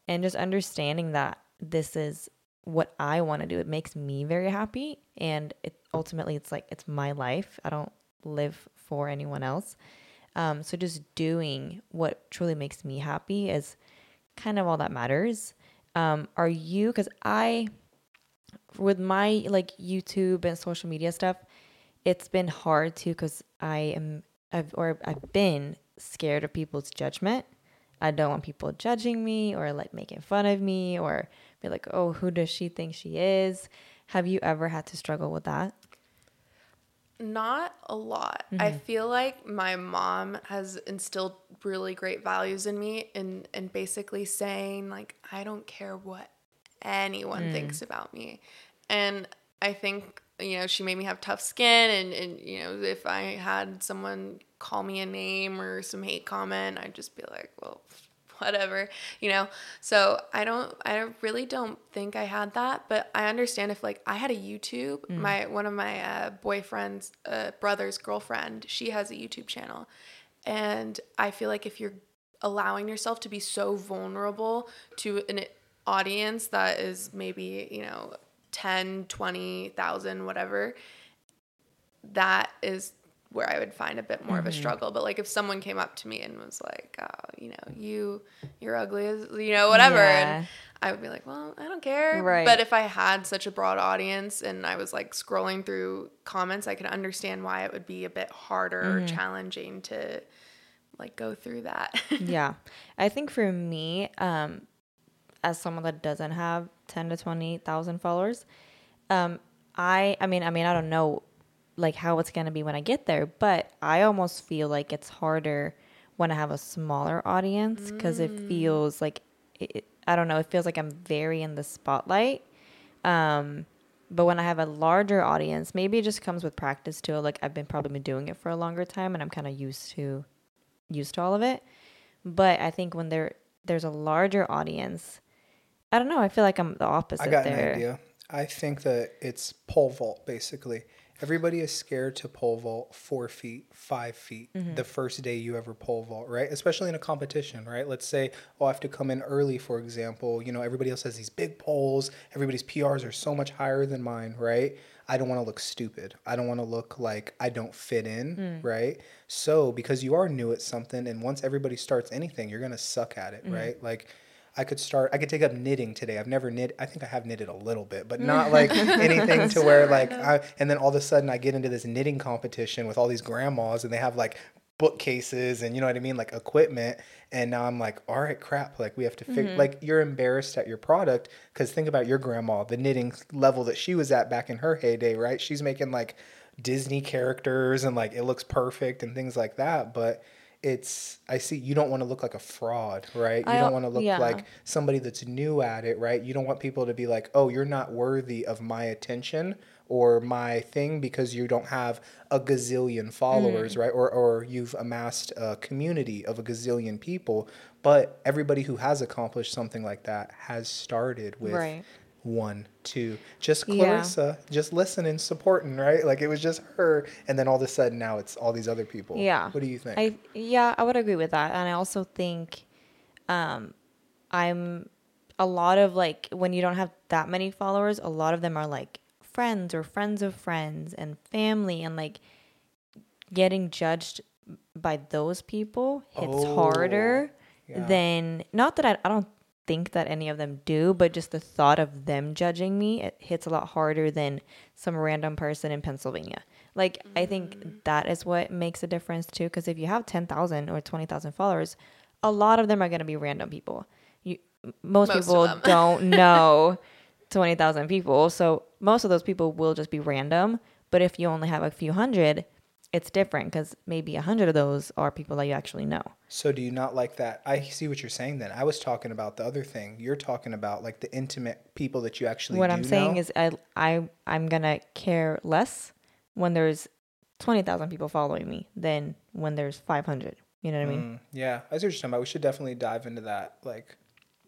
and just understanding that this is what I want to do. It makes me very happy and it ultimately it's like it's my life. I don't live for anyone else. Um, so just doing what truly makes me happy is kind of all that matters. Um, are you? Because I, with my like YouTube and social media stuff, it's been hard too because I am I've or I've been scared of people's judgment. I don't want people judging me or like making fun of me or be like, oh, who does she think she is? Have you ever had to struggle with that? Not a lot. I mm-hmm. feel like my mom has instilled really great values in me and and basically saying like I don't care what anyone mm. thinks about me. And I think you know, she made me have tough skin and and you know, if I had someone call me a name or some hate comment, I'd just be like, well, whatever, you know. So I don't, I really don't think I had that, but I understand if like I had a YouTube, my one of my uh, boyfriend's uh, brother's girlfriend, she has a YouTube channel, and I feel like if you're allowing yourself to be so vulnerable to an audience that is maybe you know 10 20,000 whatever that is where I would find a bit more Mm-hmm. of a struggle. But like if someone came up to me and was like, oh, you know, you you're ugly as you know, whatever Yeah. and I would be like, well, I don't care. Right. But if I had such a broad audience and I was like scrolling through comments, I could understand why it would be a bit harder Mm-hmm. or challenging to like go through that. yeah. I think for me, um, as someone that doesn't have 10 to 20,000 followers, um, I, I mean, I mean, I don't know like how it's going to be when I get there, but I almost feel like it's harder when I have a smaller audience because it feels like, it, I don't know, it feels like I'm very in the spotlight. Um, but when I have a larger audience, maybe it just comes with practice too. Like I've been probably been doing it for a longer time and I'm kind of used to used to all of it. But I think when there there's a larger audience, I don't know. I feel like I'm the opposite I got there. an idea. I think that it's pole vault basically. Everybody is scared to pole vault four feet, five feet Mm-hmm. the first day you ever pole vault, right? Especially in a competition, right? Let's say, oh, I have to come in early, for example. You know, everybody else has these big poles. Everybody's PRs are so much higher than mine, right? I don't want to look stupid. I don't want to look like I don't fit in, right? So, because you are new at something, and once everybody starts anything, you're going to suck at it, right? Like, I could start. I could take up knitting today. I've never knit. I think I have knitted a little bit, but not like anything to where like. I, and then all of a sudden, I get into this knitting competition with all these grandmas, and they have like bookcases and you know what I mean, like equipment. And now I'm like, all right, crap. Like we have to figure. Mm-hmm. Like you're embarrassed at your product because think about your grandma, the knitting level that she was at back in her heyday, right? She's making like Disney characters and like it looks perfect and things like that, but it's I see you don't want to look like a fraud, right? You I don't want to look yeah. like somebody that's new at it, right? You don't want people to be like, "Oh, you're not worthy of my attention or my thing because you don't have a gazillion followers, Mm. right? Or or you've amassed a community of a gazillion people." But everybody who has accomplished something like that has started with Right. One, two, just Yeah. Clarissa, just listening, supporting, right? Like it was just her, and then all of a sudden now it's all these other people. Yeah. What do you think? I yeah, I would agree with that. And I also think um I'm a lot of like when you don't have that many followers, a lot of them are like friends or friends of friends and family and like getting judged by those people hits Oh, harder yeah. than not that I, I don't think that any of them do, but just the thought of them judging me, it hits a lot harder than some random person in Pennsylvania. Like I think mm-hmm. that is what makes a difference too. Because if you have ten thousand or twenty thousand followers, a lot of them are going to be random people. You most, Most people don't know twenty thousand people, so most of those people will just be random. But if you only have a few hundred, it's different because maybe a hundred of those are people that you actually know. So do you not like that? I see what you're saying. Then I was talking about the other thing. You're talking about like the intimate people that you actually. what I'm saying know. is I I I'm gonna care less when there's twenty thousand people following me than when there's five hundred. You know what I mean? Mm, yeah, I see what you're talking about. We should definitely dive into that like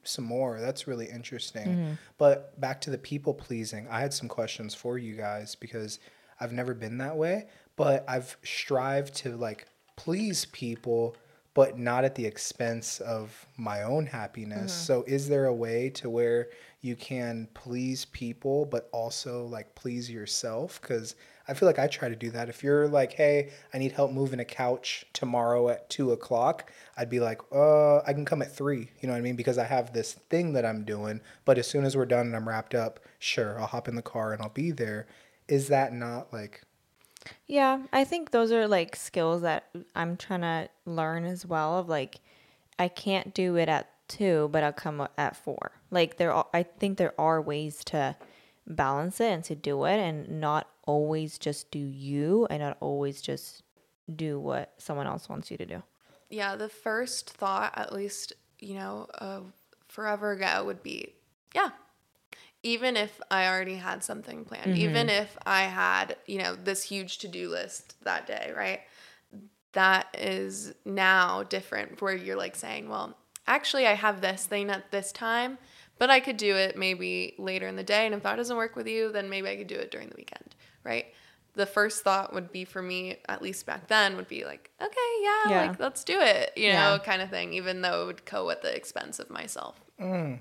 some more. That's really interesting. But back to the people pleasing, I had some questions for you guys because I've never been that way, but I've strived to like please people, but not at the expense of my own happiness. So is there a way to where you can please people, but also like please yourself? Because I feel like I try to do that. If you're like, hey, I need help moving a couch tomorrow at two o'clock, I'd be like, uh, I can come at three. You know what I mean? Because I have this thing that I'm doing. But as soon as we're done and I'm wrapped up, sure, I'll hop in the car and I'll be there. Is that not like, Yeah, I think those are like skills that I'm trying to learn as well. Of like, I can't do it at two, but I'll come at four. Like there, are, I think there are ways to balance it and to do it, and not always just do you, and not always just do what someone else wants you to do. Yeah, the first thought, at least, you know, uh, forever ago would be, yeah, even if I already had something planned, mm-hmm. even if I had, you know, this huge to do list that day, right? That is now different where you're like saying, well, actually, I have this thing at this time, but I could do it maybe later in the day. And if that doesn't work with you, then maybe I could do it during the weekend, right? The first thought would be for me, at least back then, would be like, okay, yeah, Yeah. like let's do it, you Yeah. know, kind of thing, even though it would go at the expense of myself. Mm.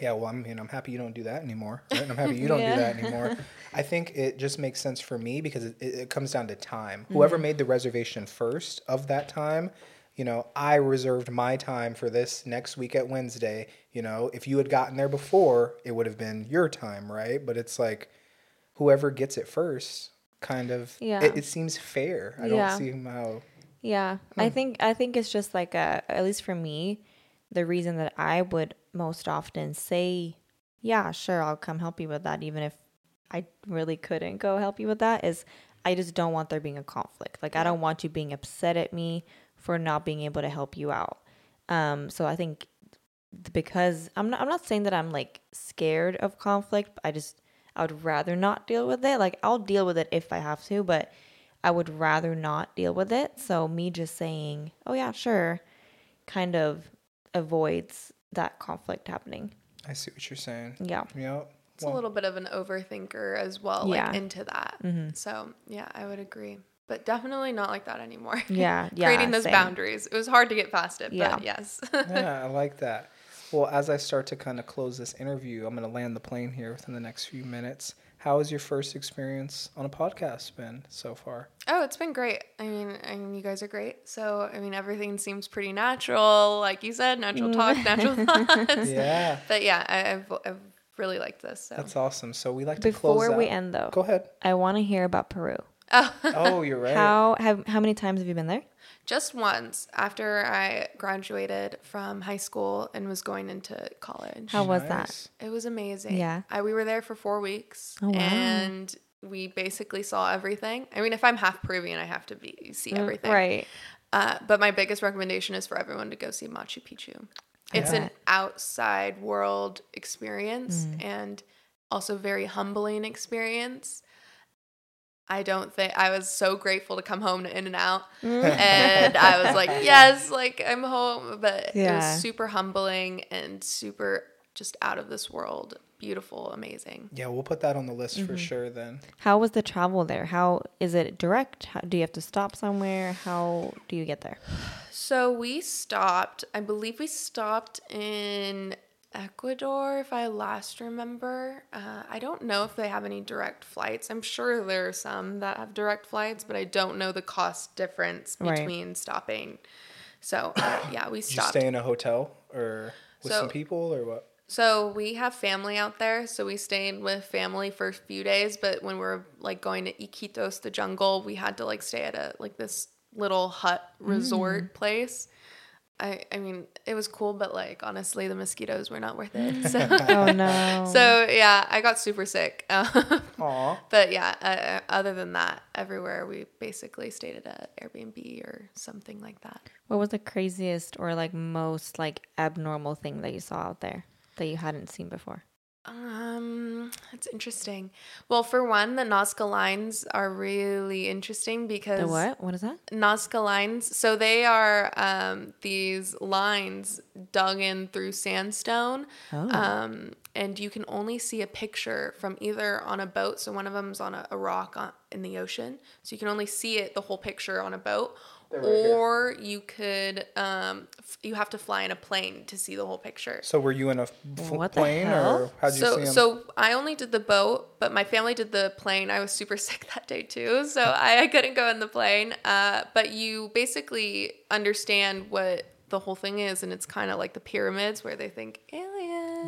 Yeah, well, I mean, I'm happy you don't do that anymore. Right? I'm happy you don't Yeah. do that anymore. I think it just makes sense for me because it, it, comes down to time. Mm-hmm. Whoever made the reservation first of that time, you know, I reserved my time for this next week at Wednesday. You know, if you had gotten there before, it would have been your time, right? But it's like whoever gets it first, kind of, Yeah. it, it seems fair. I Yeah. don't see how. Yeah, I hmm. think I think it's just like a at least for me, the reason that I would most often say, "Yeah, sure, I'll come help you with that," even if I really couldn't go help you with that, is I just don't want there being a conflict. Like I don't want you being upset at me for not being able to help you out. Um, so I think because I'm not I'm not saying that I'm like scared of conflict. I just I would rather not deal with it. Like I'll deal with it if I have to, but I would rather not deal with it. So me just saying, "Oh yeah, sure," kind of avoids that conflict happening. I see what you're saying. Yeah. Yep. It's a little bit of an overthinker as well, like Yeah. into that. Mm-hmm. So yeah, I would agree. But definitely not like that anymore. Yeah, yeah, Creating those same. boundaries. It was hard to get past it, Yeah. but yes. yeah, I like that. Well, as I start to kind of close this interview, I'm going to land the plane here within the next few minutes. How has your first experience on a podcast been so far? Oh, it's been great. I mean, I mean, you guys are great. So, I mean, everything seems pretty natural, like you said, natural mm. talk, natural thoughts. Yeah, But yeah, I, I've I've really liked this. So. that's awesome. So we like to close Before we out- end, though, Go ahead. I want to hear about Peru. Oh. oh, you're right. How have how many times have you been there? Just once after I graduated from high school and was going into college. How was that? It was amazing. Yeah. I, we were there for four weeks. Oh, wow. And we basically saw everything. I mean, if I'm half Peruvian, I have to be see everything. Mm, Right. Uh, but my biggest recommendation is for everyone to go see Machu Picchu. It's an outside world experience Mm. and also very humbling experience. I don't think I was so grateful to come home to In and Out, and I was like, yes, like I'm home. But it was super humbling and super just out of this world, beautiful, amazing. Yeah, we'll put that on the list Mm-hmm. for sure then. How was the travel there? How is it direct? How, do you have to stop somewhere? How do you get there? So we stopped, I believe we stopped in Ecuador, if I last remember. Uh, I don't know if they have any direct flights. I'm sure there are some that have direct flights, but I don't know the cost difference Right. between stopping. So uh, yeah, we Did you stay in a hotel or with So- some people or what? So we have family out there, so we stayed with family for a few days. But when we are like going to Iquitos, the jungle, we had to like stay at a like this little hut resort place. I I mean, it was cool, but like honestly, the mosquitoes were not worth it. So Oh no. so yeah, I got super sick. Um, Aw. but yeah, uh, other than that, everywhere we basically stayed at a Airbnb or something like that. what was the craziest or like most like abnormal thing that you saw out there that you hadn't seen before? Um, that's interesting. Well, for one, the Nazca lines are really interesting because The what? What is that? Nazca lines. So they are um, these lines dug in through sandstone. Oh. Um, and you can only see a picture from either on a boat. So one of them's on a, a rock on, in the ocean. So you can only see it, the whole picture on a boat. They're right here. or you could, um, f- you have to fly in a plane to see the whole picture. So were you in a f- What the plane or how'd you so, see them? so I only did the boat, but my family did the plane. I was super sick that day too, so I, I couldn't go in the plane. Uh, but you basically understand what the whole thing is, and it's kind of like the pyramids where they think aliens.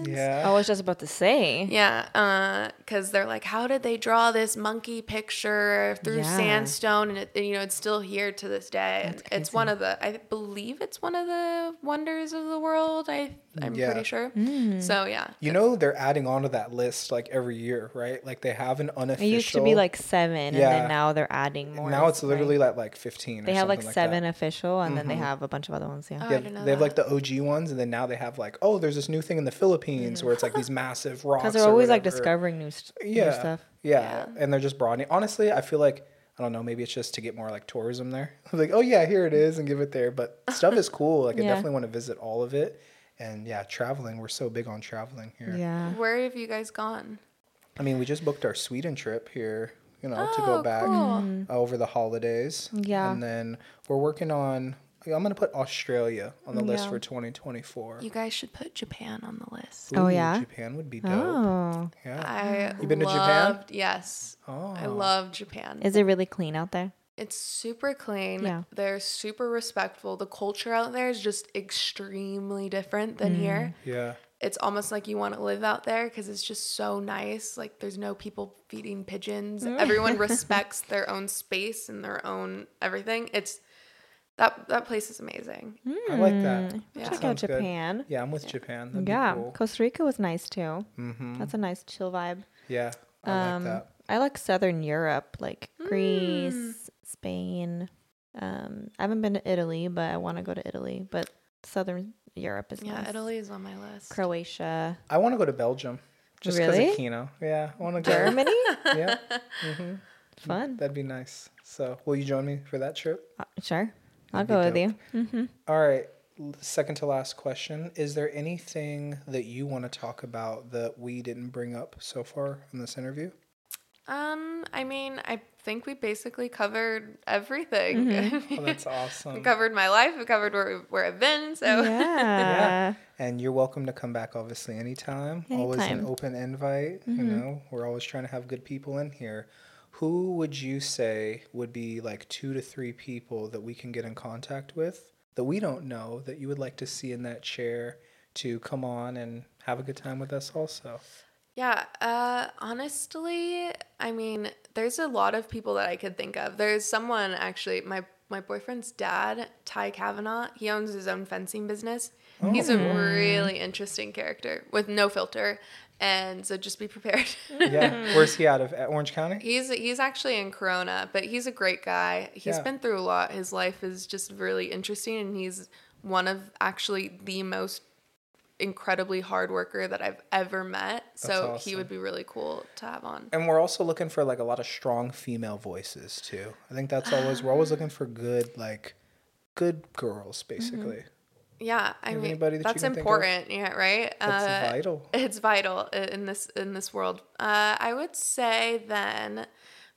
Yeah. I was just about to say. Yeah, because they're like, how did they draw this monkey picture through Yeah. sandstone? And it, and, you know, it's still here to this day. That's it's one of the, I believe it's one of the wonders of the world. I, I'm Yeah. pretty sure. Mm. So yeah, You know they're adding on to that list like every year, right? Like they have an unofficial. It used to be like seven, and Yeah. then now they're adding more. now it's right? literally like like fifteen. They or have like something seven that. official, and then they have a bunch of other ones. Yeah. Oh, I Yeah, didn't know they have like the OG ones, and then now they have like, oh, there's this new thing in the Philippines Mm-hmm. where it's like these massive rocks. Because they're always like discovering new, st- new stuff. Yeah. Yeah. and they're just broadening. Honestly, I feel like I don't know. Maybe it's just to get more like tourism there. like, oh yeah, here it mm. is, and give it there. But stuff is cool. Like, I definitely want to visit all of it. And yeah, traveling. We're so big on traveling here. Yeah. where have you guys gone? I mean, we just booked our Sweden trip here. You know, to Oh, go back cool. Mm-hmm. Uh, over the holidays. Yeah. and then we're working on. I'm gonna put Australia on the list for 2024. You guys should put Japan on the list. Oh, yeah? Japan would be dope. Oh, Yeah. I You been to Japan? Yes, Oh. I love Japan. is it really clean out there? It's super clean. Yeah. They're super respectful. The culture out there is just extremely different than mm. here. Yeah. It's almost like you want to live out there because it's just so nice. Like there's no people feeding pigeons. Mm. Everyone respects their own space and their own everything. It's that that place is amazing. I like that. Mm, Yeah. Check out Sounds good. Japan. Yeah, I'm with Japan. That'd Yeah, be cool. Costa Rica was nice too. Mm-hmm. That's a nice chill vibe. Yeah, I Um, like that. I like Southern Europe, like Mm. Greece, Spain. Um, I haven't been to Italy, but I want to go to Italy. But Southern Europe is Yeah, nice. Italy is on my list. Croatia, I want to go to Belgium. Just because Really? of Kino. Yeah, I want to go. Germany. yeah, hmm Fun. that'd be nice. So, will you join me for that trip? Uh, sure, I'll That'd go with dope. you. hmm All right. second to last question. Is there anything that you want to talk about that we didn't bring up so far in this interview? Um, I mean, I think we basically covered everything. Mm-hmm. Oh, that's we awesome. covered my life. We covered where where I've been. So Yeah. And you're welcome to come back, obviously, anytime. Always an open invite. You know, we're always trying to have good people in here. Who would you say would be like two to three people that we can get in contact with that we don't know that you would like to see in that chair to come on and have a good time with us also? Yeah, uh, honestly, I mean, there's a lot of people that I could think of. There's someone actually, my my boyfriend's dad, Ty Kavanaugh. He owns his own fencing business. He's a really interesting character with no filter, and so just be prepared. Yeah. Where's he out of? At Orange County? he's he's actually in Corona, but he's a great guy. He's Yeah. been through a lot. His life is just really interesting, and he's one of actually the most incredibly hard worker that I've ever met. So he would be really cool to have on. And we're also looking for like a lot of strong female voices too. I think that's always we're always looking for good like good girls mm-hmm. basically. Yeah, I mean that's important. Yeah, right. That's Uh, vital. It's vital in this in this world. Uh, I would say then,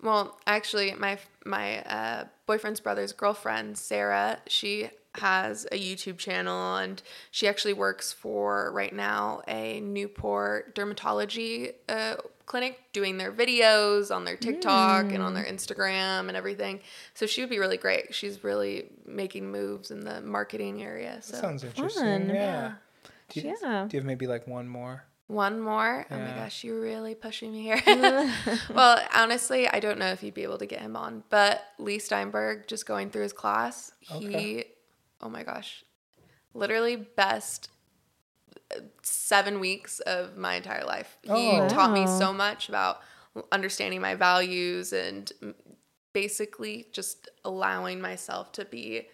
well, actually, my my uh, boyfriend's brother's girlfriend Sarah, she has a YouTube channel and she actually works for right now a Newport dermatology uh, clinic doing their videos on their TikTok and on mm. their Instagram and everything. So she would be really great. She's really making moves in the marketing area. So that Sounds interesting. Fun. Yeah. Do you, Yeah. do you have maybe like one more? One more? Oh my gosh, you're really pushing me here. well, honestly, I don't know if you'd be able to get him on, but Leigh Steinberg, just going through his class, he, oh my gosh, literally best seven weeks of my entire life. He Oh. taught me so much about understanding my values and mm, basically just allowing myself to be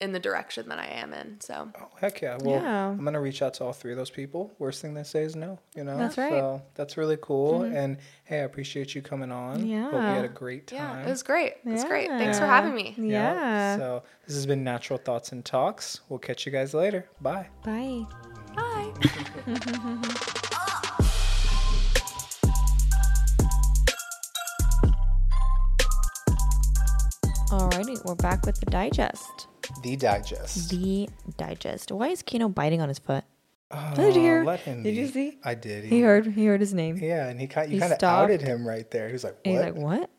in the direction that I am in. So, Oh heck yeah. Well Yeah. I'm gonna reach out to all three of those people. Worst thing they say is no, you know? That's right. So that's really cool. And hey, I appreciate you coming on. Yeah. Hope you had a great time. yeah, it was great. It was great. Thanks for having me. Yeah. So this has been Natural Thoughts and Talks. We'll catch you guys later. Bye. Bye. Alrighty, we're back with the digest. The digest. The digest. Why is Kino biting on his foot? Oh, Did you hear? Let him Did you see? I did. He heard. He heard his name. Yeah, and he kind you kind of outed him right there. He was like, "What?" He's like, "What?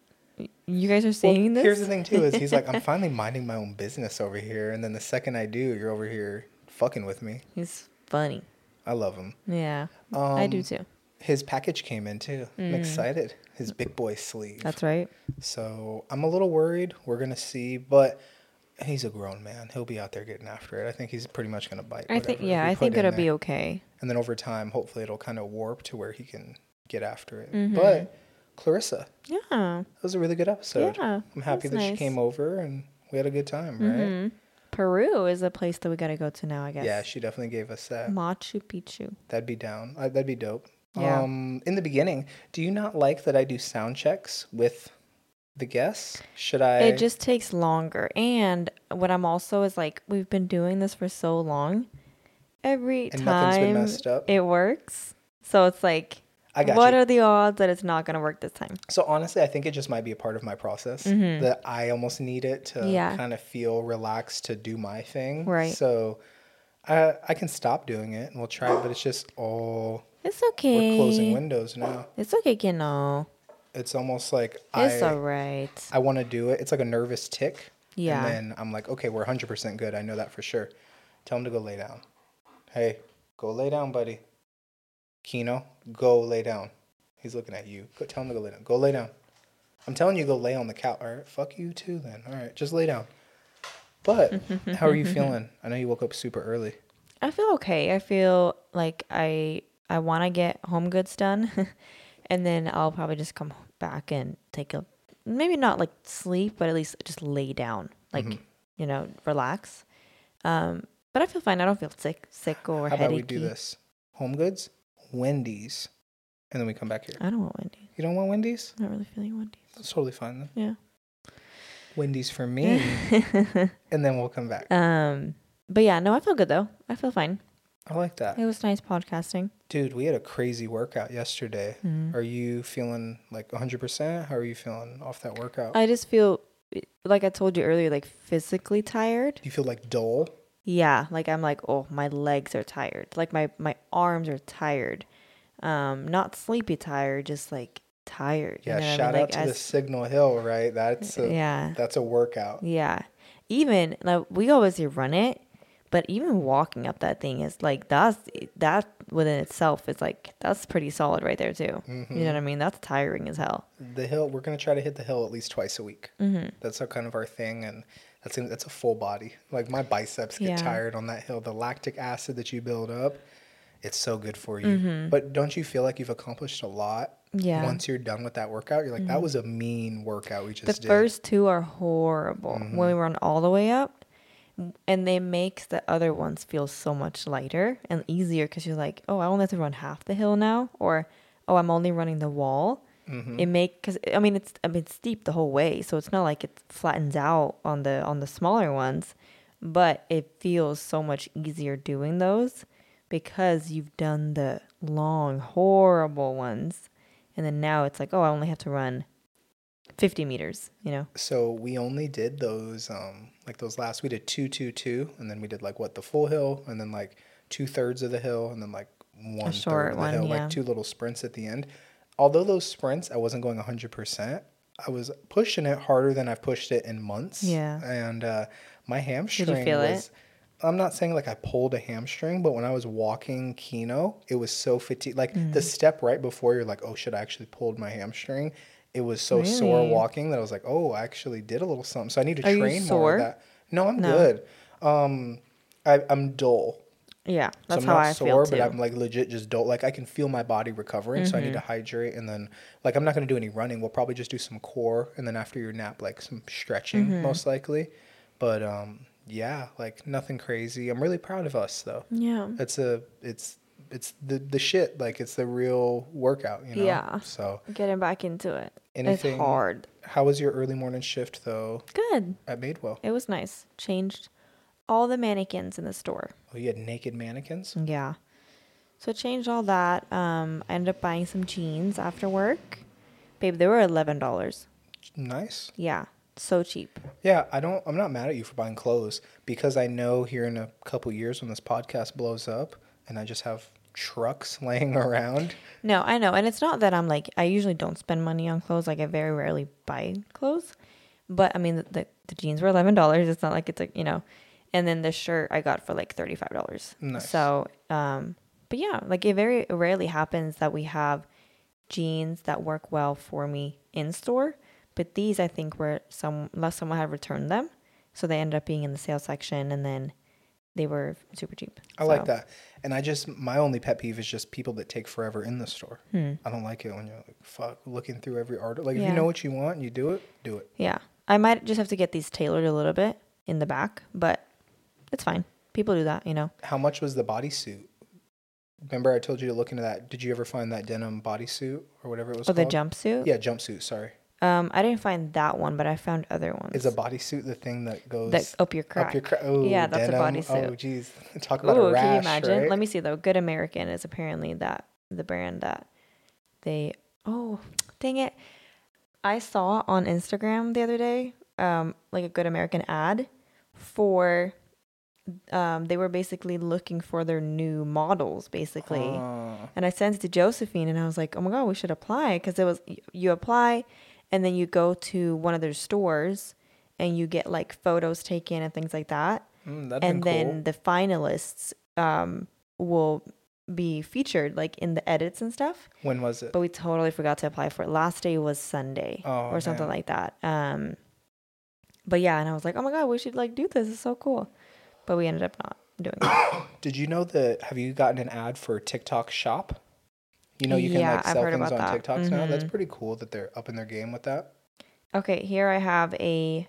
You guys are Well, saying this?" Here's the thing too: is he's like, "I'm finally minding my own business over here," and then the second I do, you're over here fucking with me. He's funny. I love him. Yeah, I do Um, too. His package came in too. I'm excited. His big boy sleeve. Mm. That's right. So I'm a little worried. We're gonna see, but he's a grown man. He'll be out there getting after it. I think he's pretty much gonna bite. I think. Yeah, I think it'll be there. okay. And then over time, hopefully, it'll kind of warp to where he can get after it. Mm-hmm. But Clarissa, Yeah. that was a really good episode. Yeah, I'm happy that's that she came over and we had a good time, right? Mhm. Peru is a place that we gotta go to now. I guess. Yeah, she definitely gave us that. Machu Picchu. That'd be down. Uh, that'd be dope. Yeah. Um, in the beginning, do you not like that I do sound checks with the guests? Should I? It just takes longer. And what I'm also is like, we've been doing this for so long. Every And time messed up? it works. So it's like, I got what you. are the odds that it's not gonna work this time? So honestly, I think it just might be a part of my process that I almost need it to Mm-hmm. Yeah. kind of feel relaxed to do my thing. Right. So I I can stop doing it and we'll try it, but it's just all It's okay. we're closing windows now. It's okay, you know. It's almost like It's I alright. I want to do it. It's like a nervous tick. Yeah. And then I'm like, okay, we're 100% good. I know that for sure. Tell him to go lay down. Hey, go lay down, buddy. Kino, go lay down. He's looking at you. Go, tell him to go lay down. Go lay down. I'm telling you, go lay on the couch. All right, fuck you too then. All right, just lay down. But how are you feeling? I know you woke up super early. I feel okay. I feel like I I want to get HomeGoods done, and then I'll probably just come back and take a maybe not like sleep, but at least just lay down, like Mm-hmm. you know, relax. Um, but I feel fine. I don't feel sick, sick or How about we do this? HomeGoods, Wendy's, and then we come back here. I don't want Wendy's. You don't want Wendy's? I'm not really feeling Wendy's. That's totally fine then. Yeah. Wendy's for me, and then we'll come back. Um, but yeah, no, I feel good though. I feel fine. I like that. It was nice podcasting. Dude, we had a crazy workout yesterday. Mm-hmm. Are you feeling like 100%? How are you feeling off that workout? I just feel like I told you earlier, like physically tired. Do you feel like dull? Yeah, like I'm like, oh, my legs are tired. Like my my arms are tired. Um, not sleepy tired, just like tired. you Yeah, know what I shout mean? out Like, to as- the Signal Hill, right? That's a, yeah, that's a workout. yeah. Even like we always run it, but even walking up that thing is like that's that within itself is like that's pretty solid right there too. Mm-hmm. You know what I mean? That's tiring as hell. The hill, we're going to try to hit the hill at least twice a week. Mm-hmm. That's our kind of our thing and that's that's a full body. Like my biceps get Yeah. tired on that hill. The lactic acid that you build up, it's so good for you. But don't you feel like you've accomplished a lot? Mm-hmm. Yeah. Mm-hmm. Once you're done with that workout, you're like, that was a mean workout we just the did. Mm-hmm. first two are horrible when we run all the way up and they make the other ones feel so much lighter and easier because you're like oh i only have to run half the hill now or oh i'm only running the wall Mm-hmm. it make because i mean it's i mean it's steep the whole way so it's not like it flattens out on the on the smaller ones but it feels so much easier doing those because you've done the long horrible ones and then now it's like oh i only have to run 50 meters you know So we only did those, um, like those last. We did two, two, two, and then we did like what the full hill, and then like two thirds of the hill, and then like one third short of the one, hill, yeah. like two little sprints at the end. Although those sprints, I wasn't going hundred percent. I was pushing it harder than I've pushed it in months. Yeah. and uh, my hamstring Did you feel it? was. I'm not saying like I pulled a hamstring, but when I was walking Kino, it was so fatigued. Like Mm. the step right before you're like, oh shit, I actually pulled my hamstring. It was so sore walking that I was like, oh, I actually did a little something. So I need to Are train more of that. No, I'm No. good. Um, I, I'm dull. Yeah, So that's I'm how not I sore, feel but too. Mm-hmm. I'm like legit just don't Like I can feel my body recovering, so I need to hydrate, and then like I'm not gonna do any running. We'll probably just do some core, and then after your nap, like some stretching, Mm-hmm. most likely. But um, yeah, like nothing crazy. I'm really proud of us though. yeah. It's a, it's, it's the the shit. Like it's the real workout, you know. Yeah. So Getting back into it. Anything- It's hard. how was your early morning shift though Good. at Madewell? It was nice. Changed all the mannequins in the store. Oh, you had naked mannequins. Yeah. So I changed all that. Um, I ended up buying some jeans after work. Babe, they were eleven dollars. Nice. Yeah. So cheap. Yeah, I don't. I'm not mad at you for buying clothes because I know here in a couple years when this podcast blows up and I just have trucks laying around. No, I know. And it's not that I'm like I usually don't spend money on clothes. Like I very rarely buy clothes. But I mean the the, the jeans were eleven dollars. It's not like it's like, you know. And then the shirt I got for like thirty five dollars. Nice. So um but yeah, like it very rarely happens that we have jeans that work well for me in store. But these I think were some unless someone had returned them. So they ended up being in the sale section and then they were super cheap. I like that. And I just my only pet peeve is just people that take forever in the store. I don't like it when you're like fuck looking through every article. Like if Hmm. You know what you want and you do it, do it. Yeah. I might just have to get these tailored a little bit in the back, but it's fine. People do that, you know. How much was the bodysuit? Remember I told you to look into that. Did you ever find that denim bodysuit or whatever it was Oh, the jumpsuit. Yeah, jumpsuit, sorry. Um, I didn't find that one, but I found other ones. Is a bodysuit the thing that goes that up your crack. Up your cra- oh, Yeah, that's a bodysuit. Oh, geez. Talk about Ooh, a rash, can you imagine? right? Let me see though. Good American is apparently that the brand that they. Oh, dang it! I saw on Instagram the other day, um, like a Good American ad for. Um, they were basically looking for their new models, basically. And I sent it to Josephine, and I was like, "Oh my god, we should apply!" Because it was you apply, and then you go to one of their stores, and you get like photos taken and things like that Mm, and then cool. the finalists um, will be featured like in the edits and stuff. when was it? But we totally forgot to apply for it. Last day was Sunday Oh, or something man. like that. Um, but yeah, and I was like, oh my god, we should like do this. It's so cool. But we ended up not doing it. Did you know that? Have you gotten an ad for TikTok Shop? You know, you can Yeah, like sell things on that. TikToks now. That's Mhm. pretty cool that they're up in their game with that. Okay, here I have a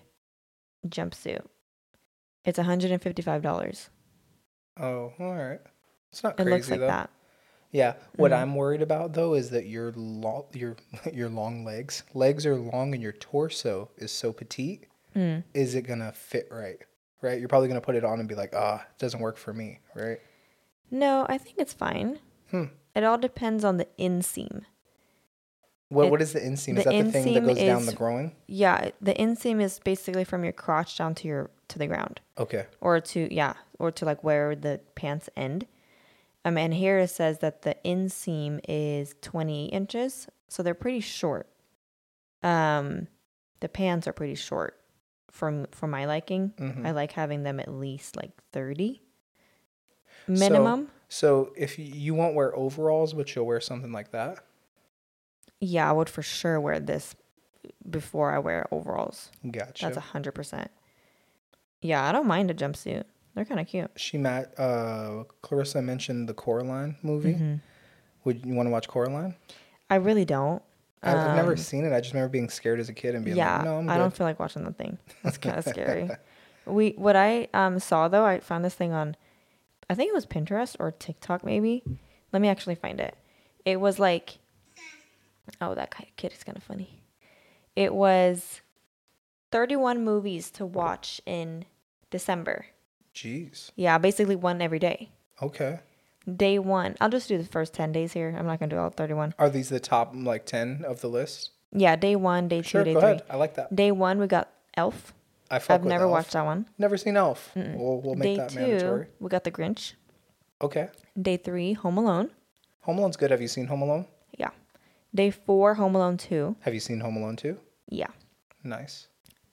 jumpsuit. It's $155. Oh, all right. It's not crazy. It looks like though. that. Yeah. What Mhm. I'm worried about though is that your long your your long legs legs are long and your torso is so petite. Mm. Is it gonna fit right? Right? You're probably gonna put it on and be like, ah, it doesn't work for me, right? No, I think it's fine. Hmm. It all depends on the inseam. What It- what is the inseam? the Is that the thing that goes down the groin? Yeah, the inseam is basically from your crotch down to your to the ground, Okay. or to yeah, or to like where the pants end. Um, and here it says that the inseam is 28 inches, so they're pretty short. Um, the pants are pretty short, from for my liking. Mhm. I like having them at least like 30 minimum. So if you, you won't wear overalls, but you'll wear something like that. yeah, I would for sure wear this before I wear overalls. Gotcha. That's a hundred percent. Yeah, I don't mind a jumpsuit. They're kind of cute. she met uh Clarissa mentioned the Coraline movie. Mhm. Would you want to watch Coraline? I really don't. I've never Um, seen it. I just remember being scared as a kid and being yeah, like, "No, I'm I don't feel like watching that thing. It's kind of scary. We what I um saw though, I found this thing on, I think it was Pinterest or TikTok maybe. Let me actually find it. It was like, oh that kid is kind of funny. It was, thirty-one movies to watch in December. Jeez. Yeah, basically one every day. Okay. Day one, I'll just do the first ten days here. I'm not gonna do all thirty-one. Are these the top like ten of the list? Yeah, day one, day two, Sure, day go three. ahead. I like that. Day one, we got Elf. I I've never Elf. watched that one. Never seen Elf. We'll we'll make Day that two, mandatory. we got The Grinch. Okay. Day three, Home Alone. Home Alone's good. Have you seen Home Alone? Yeah. Day four, Home Alone 2. Have you seen Home Alone 2? Yeah. Nice.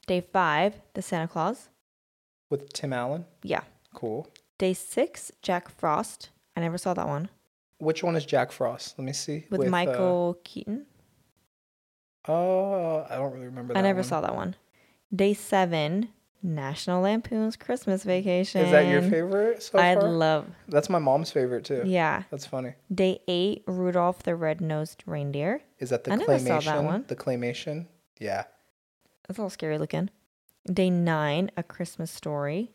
Day five, The Santa Claus. With Tim Allen? Yeah. Cool. Day six, Jack Frost. I never saw that one. Which one is Jack Frost? Let me see. With, uh, Michael Keaton. Oh, I don't really remember that I never one. saw that one. Day seven, National Lampoon's Christmas Vacation. Is that your favorite so I far? love. That's my mom's favorite too. Yeah. That's funny. Day eight, Rudolph the Red-Nosed Reindeer. Is that the I never saw that one. The claymation? Yeah. That's a little scary looking. Day nine, A Christmas Story.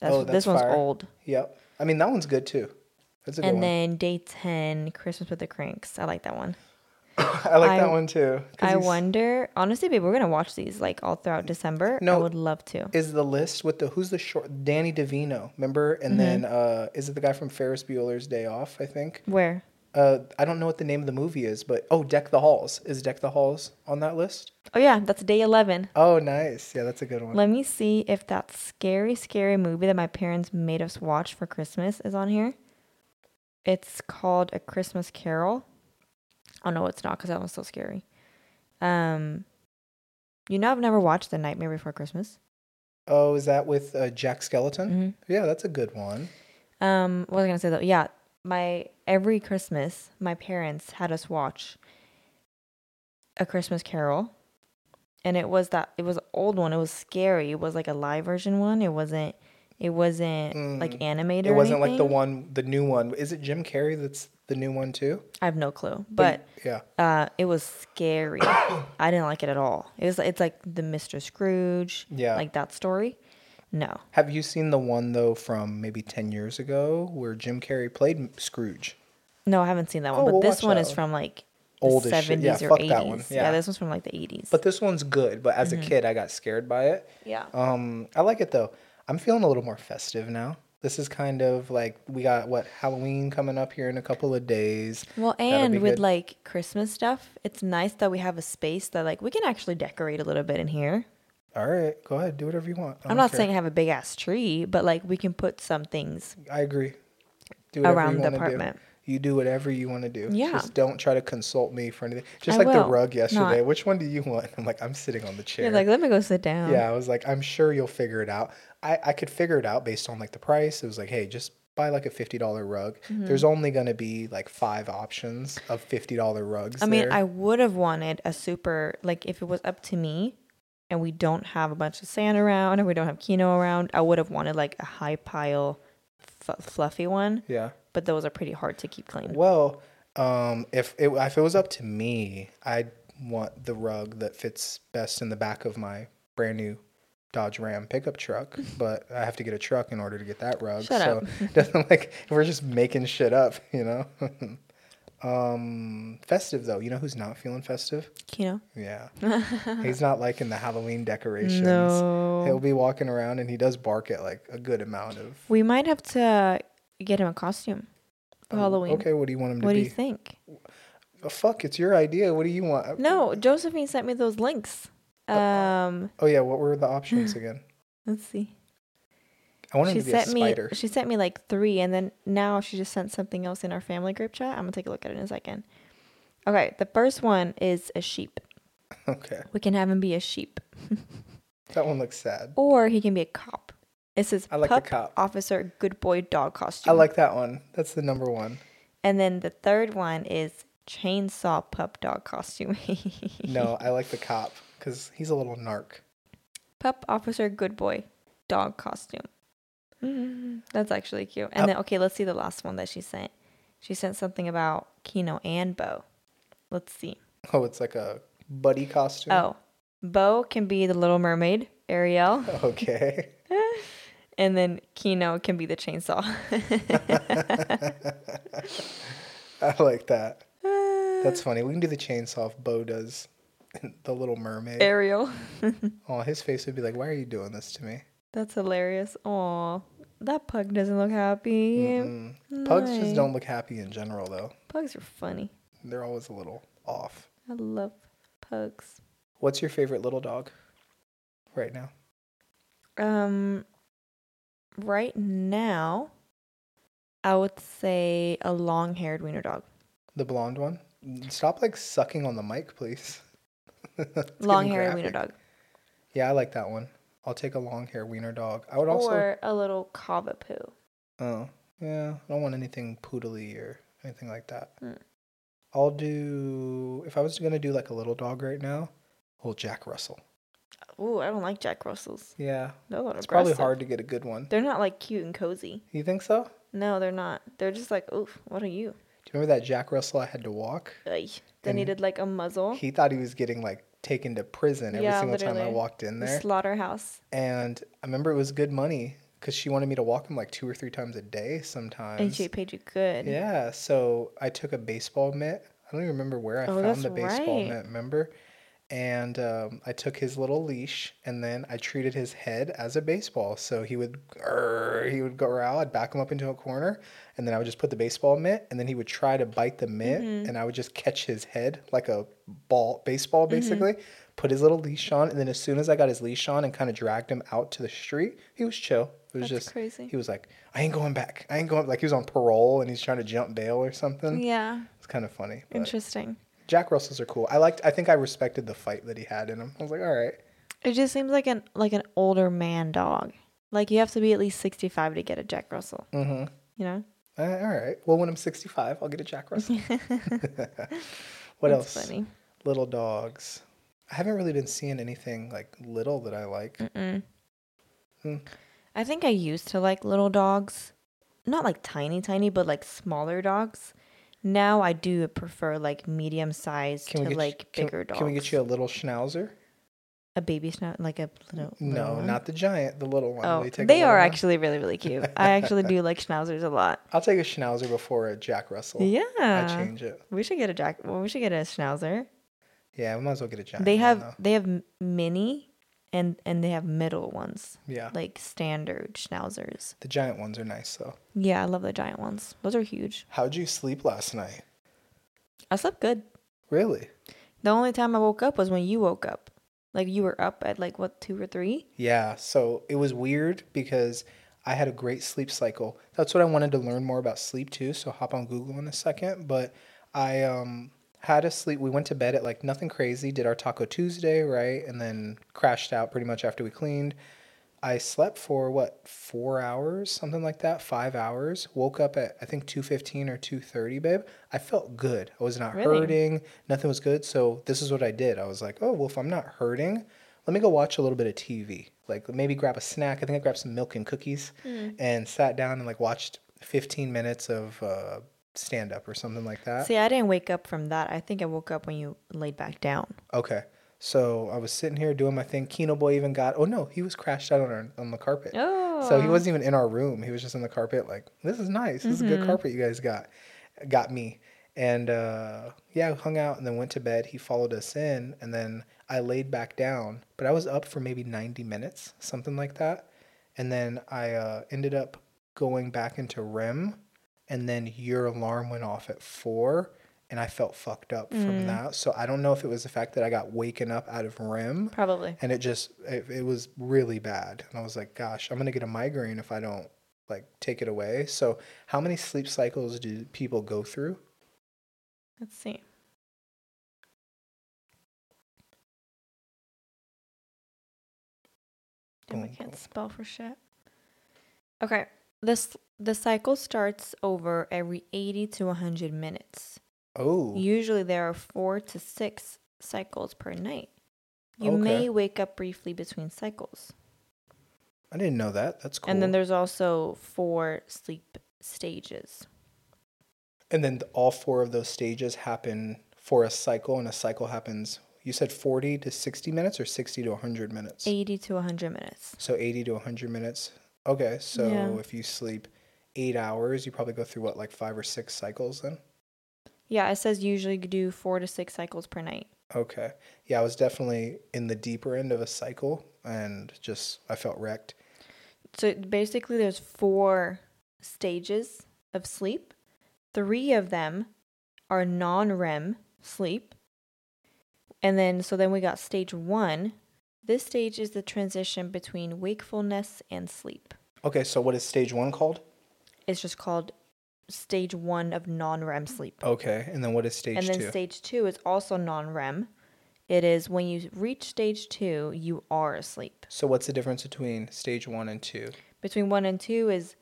That's, Oh, this that's one's old. Yep. I mean that one's good too. That's a good And one. then day 10, Christmas with the Cranks. I like that one. I like I- that one too. 'cause I he's- wonder, honestly, babe, we're going to watch these like all throughout December. No. I would love to. Is the list with the who's the short Danny DeVito, remember? And then Mm-hmm. uh is it the guy from Ferris Bueller's Day Off, I think? Where? Uh I don't know what the name of the movie is, but oh Deck the Halls. Is Deck the Halls on that list? Oh, yeah, that's day 11. Oh nice. Yeah, that's a good one. Let me see if that scary, scary movie that my parents made us watch for Christmas is on here. It's called A Christmas Carol. Oh, no, it's not because that one's so scary. Um, You know, I've never watched The Nightmare Before Christmas. Oh, is that with uh, Jack Skeleton? hmm Yeah, that's a good one. Um, what was I gonna say though? Yeah, my every Christmas, my parents had us watch a Christmas Carol, and it was that it was an old one. It was scary. It was like a live version one. It wasn't. It wasn't like Mm. animated. It wasn't like the one, the new one. Is it Jim Carrey that's the new one too? I have no clue, but yeah, uh, it was scary. I didn't like it at all. It was. It's like the Mr. Scrooge. Yeah. Like that story. No. have you seen the one though from maybe ten years ago where Jim Carrey played Scrooge? No, I haven't seen that one. Oh, but we'll this one is one. from like Old the as shit. Yeah, seventies or fuck eighties. that one. Yeah. Yeah. this one's from like the eighties. But this one's good. But as Mm-hmm. a kid, I got scared by it. yeah. Um, I like it though. I'm feeling a little more festive now. This is kind of like we got what Halloween coming up here in a couple of days. Well, and with good. like Christmas stuff, it's nice that we have a space that like we can actually decorate a little bit in here. All right, go ahead, do whatever you want. I I'm don't not care. saying have a big ass tree, but like we can put some things I agree. Do whatever around you the wanna do. apartment. You do whatever you want to do. Yeah. Just don't try to consult me for anything. Just I like the rug yesterday. I- Which one do you want? I'm like, I'm sitting on the chair. You're like, let me go sit down. yeah, I was like, I'm sure you'll figure it out. I, I could figure it out based on like the price. It was like, hey, just buy like a fifty dollar rug. Mm-hmm. There's only gonna be like five options of fifty dollar rugs. I mean, there. I would have wanted a super like if it was up to me and we don't have a bunch of sand around or we don't have Kino around, I would have wanted like a high pile f- fluffy one, yeah. but those are pretty hard to keep clean. Well, um, if it if it was up to me, I'd want the rug that fits best in the back of my brand new Dodge Ram pickup truck. But I have to get a truck in order to get that rug. Shut so up. it doesn't like we're just making shit up, you know. Um, festive though. You know who's not feeling festive? Kino. Yeah, he's not liking the Halloween decorations. No. He'll be walking around and he does bark at like a good amount of We might have to get him a costume for Oh, Halloween. Okay, what do you want him to What do you think? Oh, fuck, it's your idea. What do you want? No, Josephine sent me those links. Um, Oh yeah, what were the options again? let's see. I want him She to be a sent me she sent me like three, and then now she just sent something else in our family group chat. I'm gonna take a look at it in a second. Okay, the first one is a sheep. Okay, We can have him be a sheep, that one looks sad. or he can be a cop. It says I like the cop. officer, good boy, dog costume. I like that one. That's the number one. And then the third one is chainsaw pup dog costume. No, I like the cop because he's a little narc. Pup officer, good boy, dog costume. Mm, that's actually cute. And Uh, then okay, let's see the last one that she sent. She sent something about Kino and Bo. Let's see. Oh, it's like a buddy costume. Oh, Bo can be the Little Mermaid, Ariel, Okay. and then Kino can be the chainsaw. I like that. That's funny. We can do the chainsaw if Bo does the Little Mermaid. Ariel. Oh, his face would be like, "Why are you doing this to me?" That's hilarious. Aw, that pug doesn't look happy. Mm. Pugs just don't look happy in general, though. Pugs are funny. They're always a little off. I love pugs. What's your favorite little dog right now? Um, right now, I would say a long-haired wiener dog. The blonde one? Stop like sucking on the mic, please. Long-haired wiener dog, Yeah, I like that one. I'll take a long hair wiener dog. I would also. or a little cavapoo. Oh, yeah. I don't want anything poodly or anything like that. Mm. I'll do. If I was gonna do like a little dog right now, well, Jack Russell. Ooh, I don't like Jack Russells. Yeah, little it's probably hard to get a good one. They're not like cute and cozy. You think so? No, they're not. They're just like, oof, what are you? Do you remember that Jack Russell I had to walk? Ugh. They needed like a muzzle. He thought he was getting like taken to prison every Yeah, single time I walked in there. The slaughterhouse. And I remember it was good money because she wanted me to walk him like two or three times a day sometimes. And she paid you good. Yeah, so I took a baseball mitt. I don't even remember where I Oh, found the baseball right. mitt, remember? And um, I took his little leash and then I treated his head as a baseball. So he would grrr, he would go around, I'd back him up into a corner, and then I would just put the baseball mitt, and then he would try to bite the mitt, Mm-hmm. and I would just catch his head like a ball, baseball Mm-hmm. basically. Put his little leash on, and then as soon as I got his leash on and kind of dragged him out to the street, he was chill. It was That's just crazy. He was like, "I ain't going back. I ain't going." Like he was on parole and he's trying to jump bail or something. Yeah. It's kind of funny. but Interesting. Jack Russells are cool. I liked. I think I respected the fight that he had in him. I was like, all right. It just seems like an like an older man dog. Like you have to be at least sixty five to get a Jack Russell. Mm-hmm. You know? all right. Well, when I'm 65, I'll get a Jack Russell. what That's else? Funny. Little dogs. I haven't really been seeing anything like little that I like. Hmm. I think I used to like little dogs, not like tiny, tiny, but like smaller dogs. Now I do prefer like medium sized to Can we get like you, can, bigger dogs. Can we get you a little schnauzer? a baby snout, like a little? No, little one? not the giant. The little one. Oh, you take a they little are one? actually really really cute. I actually do like schnauzers a lot. I'll take a schnauzer before a Jack Russell. Yeah. I change it. we should get a jack. Well, we should get a schnauzer. Yeah, we might as well get a giant. they one, have though. they have m- mini, and and they have middle ones Yeah. like standard schnauzers. The giant ones are nice though. Yeah, I love the giant ones. Those are huge. How'd you sleep last night? I slept good. Really? The only time I woke up was when you woke up. Like you were up at like what two or three? Yeah. So it was weird because I had a great sleep cycle. That's what I wanted to learn more about sleep too. So hop on Google in a second. But I um had a sleep. We went to bed at like nothing crazy. Did our Taco Tuesday right, and then crashed out pretty much after we cleaned. I slept for what four hours, something like that, five hours. Woke up at I think two fifteen or two thirty, babe. I felt good. I was not Really? hurting. Nothing was good. So this is what I did. I was like, oh well, if I'm not hurting, let me go watch a little bit of TV. Like maybe grab a snack. I think I grabbed some milk and cookies and sat down and like watched fifteen minutes of uh, stand up or something like that. See, I didn't wake up from that. I think I woke up when you laid back down. Okay. So I was sitting here doing my thing. Kino boy even got. Oh no, he was crashed out on our, on the carpet. Oh. So he wasn't even in our room. He was just on the carpet. Like this is nice. This is a good carpet you guys got. Got me. And uh, yeah, hung out and then went to bed. He followed us in, and then I laid back down. But I was up for maybe 90 minutes, something like that. And then I uh, ended up going back into REM, and then your alarm went off at four, and I felt fucked up from mm. that. So I don't know if it was the fact that I got waken up out of REM, Probably. and it just it, it was really bad. And I was like, gosh, I'm gonna get a migraine if I don't like take it away. So how many sleep cycles do people go through? Let's see. Damn, I can't spell for shit. Okay. This the cycle starts over every 80 to 100 minutes. Oh, Usually there are 4 to 6 cycles per night. You Okay. may wake up briefly between cycles. I didn't know that. That's cool. And then there's also four sleep stages. and then all four of those stages happen for a cycle, and a cycle happens. You said 40 to 60 minutes or 60 to 100 minutes. 80 to 100 minutes. So 80 to 100 minutes. Okay, so Yeah. if you sleep eight hours, you probably go through what, like five or six cycles then? Yeah, it says usually do 4 to 6 cycles per night. Okay. Yeah, I was definitely in the deeper end of a cycle and just, I felt wrecked. So basically, there's four stages of sleep. Three of them are non REM sleep. And then, so then we got stage one. This stage is the transition between wakefulness and sleep. Okay, so what is stage one called? It's just called stage one of non REM sleep. Okay, and then what is stage two? and then stage two is also non REM. It is when you reach stage two, you are asleep. so what's the difference between stage one and two? between one and two is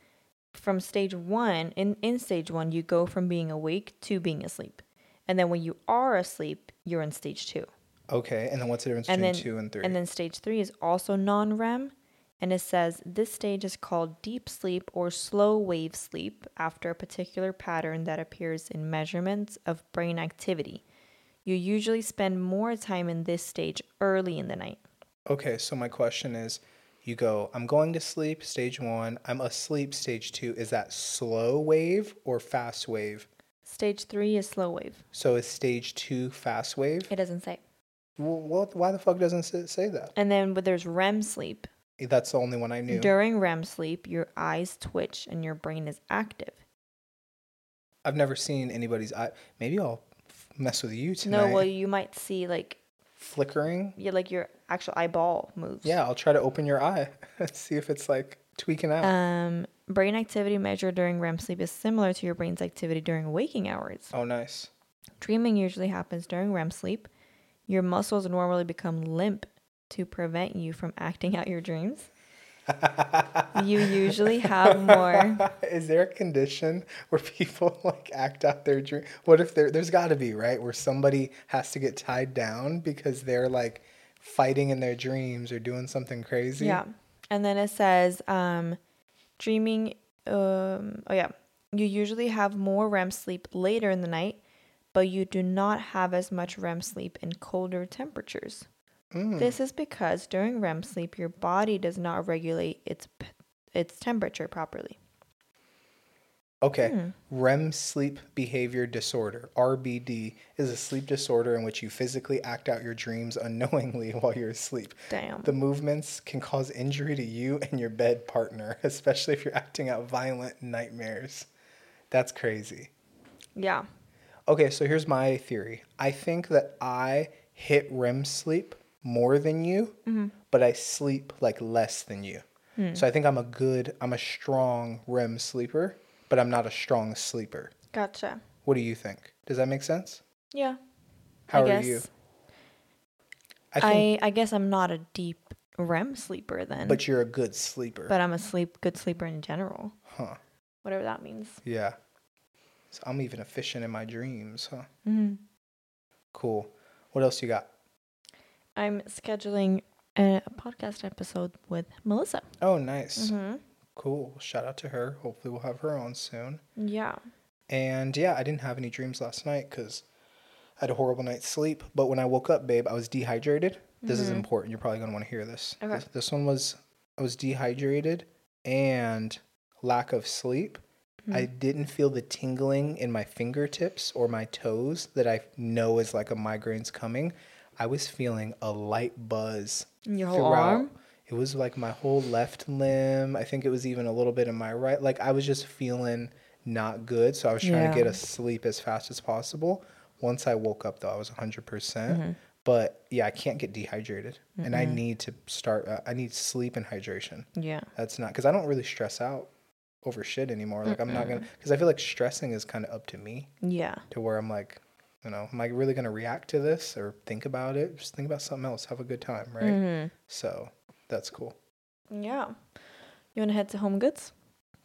from stage one in, in stage one you go from being awake to being asleep and then when you are asleep you're in stage two Okay, and then what's the difference and between then two and three? and then stage three is also non-rem and it says this stage is called deep sleep or slow wave sleep after a particular pattern that appears in measurements of brain activity you usually spend more time in this stage early in the night Okay, so my question is you go, I'm going to sleep, stage one, I'm asleep, stage two. Is that slow wave or fast wave? stage three is slow wave So is stage two fast wave? it doesn't say what, why the fuck doesn't it say that? and then but there's rem sleep That's the only one I knew. During REM sleep, your eyes twitch and your brain is active. I've never seen anybody's eye. Maybe I'll mess with you tonight. No, well, you might see like Flickering? yeah, like your actual eyeball moves. Yeah, I'll try to open your eye and see if it's like tweaking out. Um, brain activity measured during REM sleep is similar to your brain's activity during waking hours. oh, nice. Dreaming usually happens during REM sleep. Your muscles normally become limp to prevent you from acting out your dreams. you usually have more. Is there a condition where people like act out their dream? What if there? There's got to be right where somebody has to get tied down because they're like fighting in their dreams or doing something crazy. Yeah. And then it says, um, dreaming, um, oh yeah, you usually have more REM sleep later in the night, but you do not have as much REM sleep in colder temperatures. Mm. This is because during REM sleep, your body does not regulate its its temperature properly. Okay. Hmm. REM sleep behavior disorder, RBD, is a sleep disorder in which you physically act out your dreams unknowingly while you're asleep. Damn. The movements can cause injury to you and your bed partner, especially if you're acting out violent nightmares. That's crazy. yeah. Okay, so here's my theory. I think that I hit REM sleep more than you, mm-hmm. but I sleep like less than you. Hmm. So I think I'm a good, I'm a strong REM sleeper, but I'm not a strong sleeper. Gotcha. What do you think? Does that make sense? Yeah. How I are guess. you? I I, I, guess I'm not a deep REM sleeper then. but you're a good sleeper. but I'm a sleep good sleeper in general. huh. Whatever that means. Yeah. So I'm even efficient in my dreams, huh? Mm-hmm. Cool. What else you got? I'm scheduling a, a podcast episode with Melissa. Oh, nice. Mm-hmm. Cool. Shout out to her. Hopefully, we'll have her on soon. Yeah. And yeah, I didn't have any dreams last night because I had a horrible night's sleep. But when I woke up, babe, I was dehydrated. This is important. You're probably going to want to hear this. Okay. This, this one was I was dehydrated and lack of sleep I didn't feel the tingling in my fingertips or my toes that I know is like a migraine's coming. I was feeling a light buzz your whole arm? It was like my whole left limb. I think it was even a little bit in my right. Like I was just feeling not good. So I was trying to Yeah. get asleep as fast as possible. Once I woke up though, I was 100%. percent Mm-hmm. But yeah, I can't get dehydrated. And I need to start, uh, I need sleep and hydration. Yeah. That's not, because I don't really stress out over shit anymore. Like I'm not to, because I feel like stressing is kind of up to me Yeah. to where I'm like, you know, am I really to react to this or think about it? Just think about something else. Have a good time, right? Mm-hmm. So that's cool. Yeah. You want to head to HomeGoods?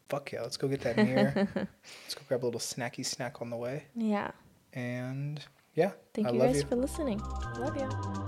Fuck yeah, let's go get that mirror. let's go grab a little snacky snack on the way. Yeah. And yeah, Thank I you love guys you. for listening. Love you.